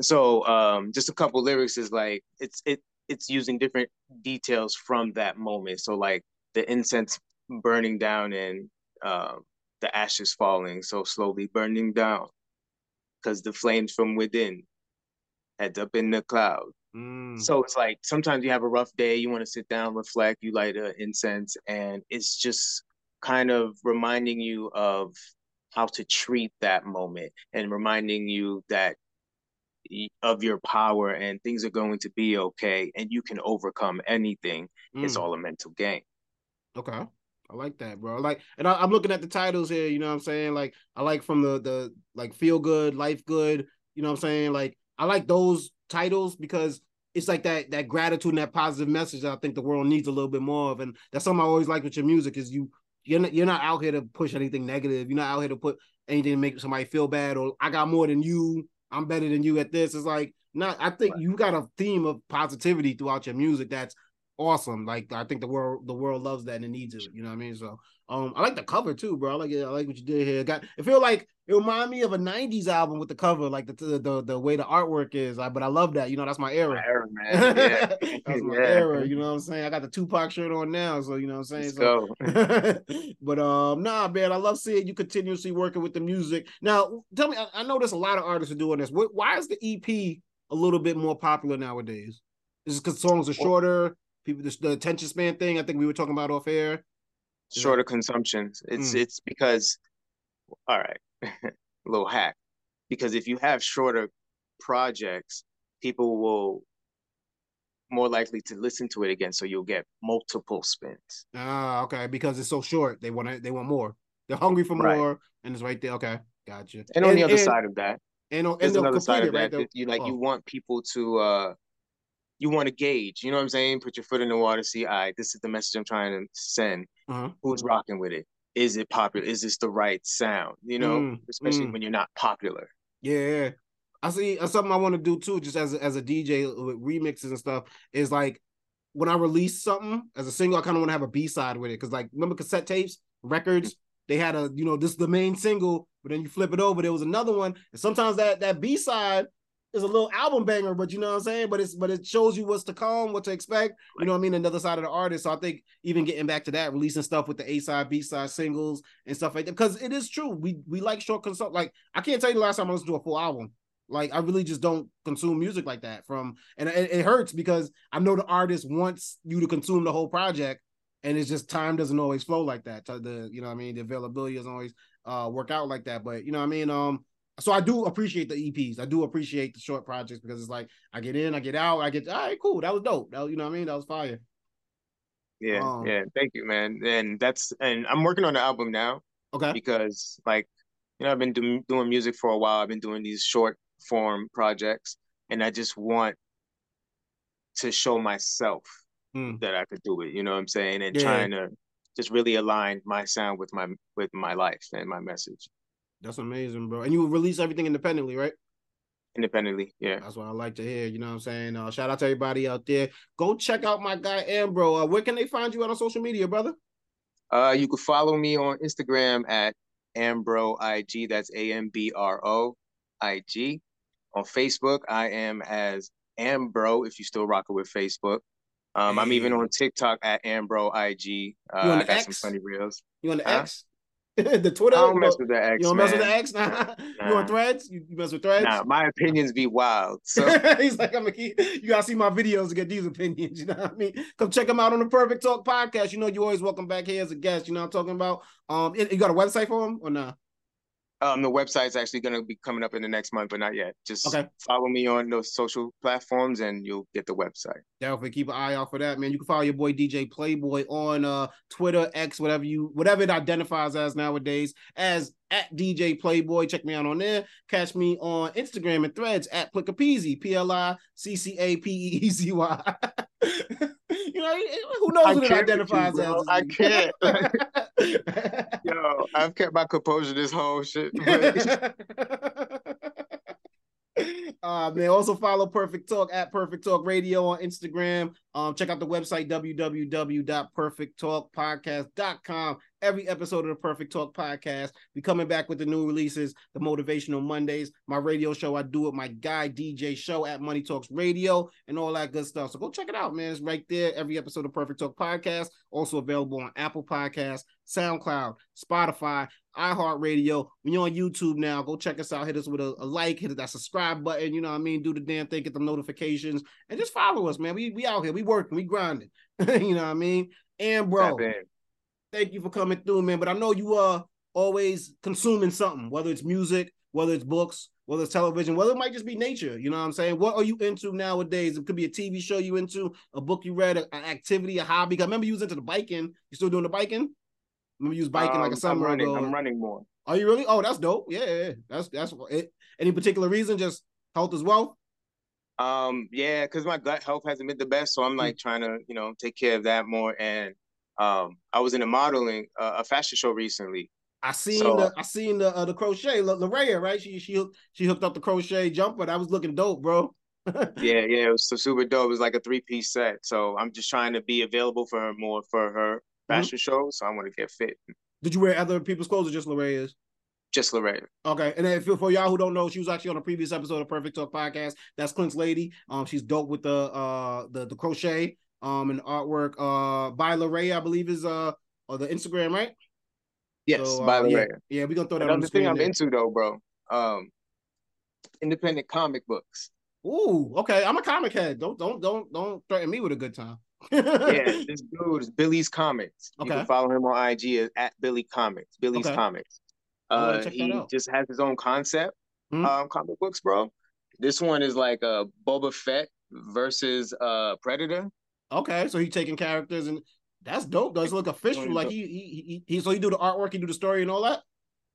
So um just a couple lyrics is like it's it it's using different details from that moment. So like the incense burning down and um the ashes falling so slowly burning down because the flames from within heads up in the cloud. Mm. So it's like sometimes you have a rough day, you want to sit down, reflect, you light an incense, and it's just kind of reminding you of how to treat that moment and reminding you that of your power and things are going to be okay and you can overcome anything. It's Mm. all a mental game. Okay. I like that, bro. Like, and I, I'm looking at the titles here. You know what I'm saying? Like, I like from the the like feel good, life good. You know what I'm saying? Like, I like those titles because it's like that that gratitude and that positive message that I think the world needs a little bit more of. And that's something I always like with your music is you you're not, you're not out here to push anything negative. You're not out here to put anything to make somebody feel bad or I got more than you. I'm better than you at this. It's like not. I think you got a theme of positivity throughout your music that's awesome. Like I think the world the world loves that and it needs it. You know what I mean? So um I like the cover too, bro. I like it. I like what you did here. Got it feel like it remind me of a 90s album with the cover, like the the the, the way the artwork is. Like, but I love that. You know, that's my era. Fire, man. Yeah. that's my Yeah. era. You know what I'm saying? I got the Tupac shirt on now, so you know what I'm saying. So- but um, nah, man, I love seeing you continuously working with the music. Now, tell me, I, I know there's a lot of artists are doing this. Wh- Why is the EP a little bit more popular nowadays? Is it because songs are shorter? People, the, the attention span thing. I think we were talking about off air. shorter consumptions. It's Mm. it's because all right, little hack. Because if you have shorter projects, people will more likely to listen to it again. So you'll get multiple spins. Ah, okay, because it's so short. They want to, they want more. They're hungry for Right. more, and it's right there. Okay, gotcha. And on the other and, side of that, and, on- and another side of it, right? that. They'll- you like you oh. want people to uh you want to gauge, you know what I'm saying? Put your foot in the water, see, all right, this is the message I'm trying to send. Uh-huh. Who's rocking with it? Is it popular? Is this the right sound? You know, Mm, especially mm. when you're not popular. Yeah, I see. That's something I want to do too, just as a, as a DJ with remixes and stuff. Is like when I release something as a single, I kind of want to have a B side with it because, like, remember cassette tapes, records, they had a you know this is the main single, but then you flip it over, there was another one, and sometimes that that B side is a little album banger, but you know what I'm saying. But it's but it shows you what's to come, what to expect. You know what I mean? Another side of the artist. So I think even getting back to that, releasing stuff with the A side, B side singles and stuff like that, because it is true. We we like short consult. Like I can't tell you the last time I listened to a full album. Like I really just don't consume music like that. From and it, it hurts because I know the artist wants you to consume the whole project, and it's just time doesn't always flow like that. The you know what I mean the availability doesn't always uh work out like that. But you know what I mean um. So I do appreciate the EPs. I do appreciate the short projects because it's like I get in, I get out, I get all right, cool. That was dope. That was, you know what I mean? That was fire. Yeah, Um, yeah. Thank you, man. And that's and I'm working on the album now Okay. because like you know I've been do- doing music for a while. I've been doing these short form projects, and I just want to show myself Mm. that I could do it. You know what I'm saying? And Yeah. trying to just really align my sound with my with my life and my message That's amazing, bro. And you release everything independently, right? independently. Yeah. That's what I like to hear. You know what I'm saying? Uh, shout out to everybody out there. Go check out my guy AmBro. Uh, where can they find you out on social media, brother? Uh, you can follow me on Instagram at AmBro IG. That's A M B R O I G. On Facebook, I am as AmBro. If you still rocking with Facebook, um, I'm even on TikTok at AmBro IG. Uh, I got X? some funny reels. You on the Huh? X? the Twitter? I don't mess with the X, you don't mess with the man. X? you Nah. on threads? You, you mess with threads? Nah, my opinions be wild. So He's like, I'm a key. You gotta see my videos to get these opinions. You know what I mean? Come check them out on the Perfect Talk podcast. You know, you're always welcome back here as a guest. You know what I'm talking about? Um, you got a website for them or not? Um, the website's actually going to be coming up in the next month, but not yet. Just Okay. follow me on those social platforms, and you'll get the website. Definitely keep an eye out for that, man. You can follow your boy DJ Playboy on uh Twitter, X, whatever you whatever it identifies as nowadays, as at DJ Playboy. Check me out on there. Catch me on Instagram and threads at Pliccapeezy, P-L-I-C-C-A-P-E-E-Z-Y. you know, who knows I what it you, identifies bro. as? I can't. Yo, I've kept my composure this whole shit. uh man also follow perfect talk at perfect talk radio on instagram. Um check out the website www.perfecttalkpodcast.com every episode of the perfect talk podcast. We coming back with the new releases the motivational mondays my radio show i do with my guy dj show at money talks radio and all that good stuff. So go check it out man. It's right there every episode of perfect talk podcast. Also available on apple Podcasts, soundcloud spotify iHeartRadio. When you're on YouTube now, go check us out. Hit us with a, a, like, hit that subscribe button. You know what I mean? Do the damn thing, get the notifications, and just follow us, man. We we out here, we working, we grinding. you know what I mean? And bro, thank you for coming through, man. But I know you are always consuming something, whether it's music, whether it's books, whether it's television, whether it might just be nature. You know what I'm saying? What are you into nowadays? It could be a TV show you into, a book you read, an activity, a hobby. I remember you was into the biking. You still doing the biking? Remember you was biking um, like a summer I'm running, ago. I'm running more. Are you really? Oh, that's dope. Yeah, yeah. that's that's it. Any particular reason? Just health as well. Um, yeah, because my gut health hasn't been the best, so I'm like mm-hmm. trying to, you know, take care of that more. And um, I was in a modeling, uh, a fashion show recently. I seen so, the I seen the uh, the crochet, L- Larea, right? She she she hooked up the crochet jumper. That was looking dope, bro. yeah, yeah, it was super dope. It was like a three piece set. So I'm just trying to be available for her more for her fashion mm-hmm. show. So I want to get fit. Did you wear other people's clothes or just Larea's? Just Lorraine. Okay, and then for, y'all who don't know, she was actually on a previous episode of Perfect Talk podcast. That's Clint's lady. Um, she's dope with the uh the the crochet um and artwork uh by Lorraine, I believe is uh or the Instagram, right? Yes, so, uh, by Lorraine. Yeah, yeah, we're gonna throw that. Another on the thing I'm there. into though, bro. Um, independent comic books. Ooh, okay. I'm a comic head. Don't don't don't don't threaten me with a good time. Yeah, this dude is Billy's Comics. You can follow him on IG at Billy Comics. Billy's okay. Comics. Uh, he just has his own concept. Mm-hmm. Um, comic books, bro. This one is like a uh, Boba Fett versus uh Predator. Okay, so he's taking characters and that's dope. Does look official? Like he, he he he so he do the artwork, he do the story and all that.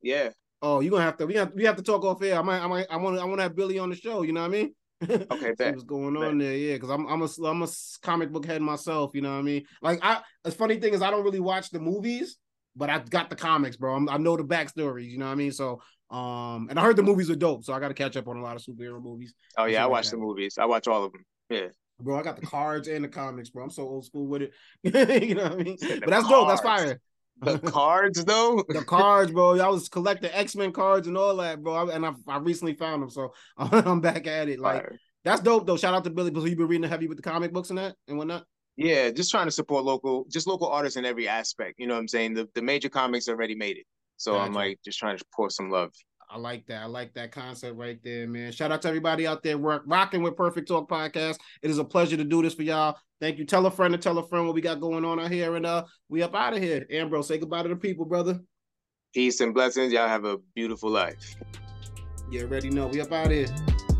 Yeah. Oh, you're gonna have to we have we have to talk off air. I might I might I want I want to have Billy on the show. You know what I mean? Okay, See what's going on there? Yeah, because I'm I'm a I'm a comic book head myself. You know what I mean? Like I, the funny thing is I don't really watch the movies, but I got the comics, bro. I'm, i know the backstories. You know what I mean? So um, and I heard the movies are dope, so I got to catch up on a lot of superhero movies. Oh yeah, I watch the movies. I watch all of them. Yeah. Bro, I got the cards and the comics, bro. I'm so old school with it. you know what I mean? But that's cards. dope. That's fire. The cards, though. the cards, bro. I was collecting X Men cards and all that, bro. And I, I recently found them, so I'm back at it. Like fire. That's dope though. Shout out to Billy. So you been reading heavy with the comic books and that and whatnot. Yeah, just trying to support local, just local artists in every aspect. You know what I'm saying? The the major comics already made it, so gotcha. I'm like just trying to pour some love. I like that. I like that concept right there, man. Shout out to everybody out there work, rocking with Perfect Talk Podcast. It is a pleasure to do this for y'all. Thank you. Tell a friend to tell a friend what we got going on out here, and uh, we up out of here. Ambrose, say goodbye to the people, brother. Peace and blessings. Y'all have a beautiful life. You already know. We up out of here.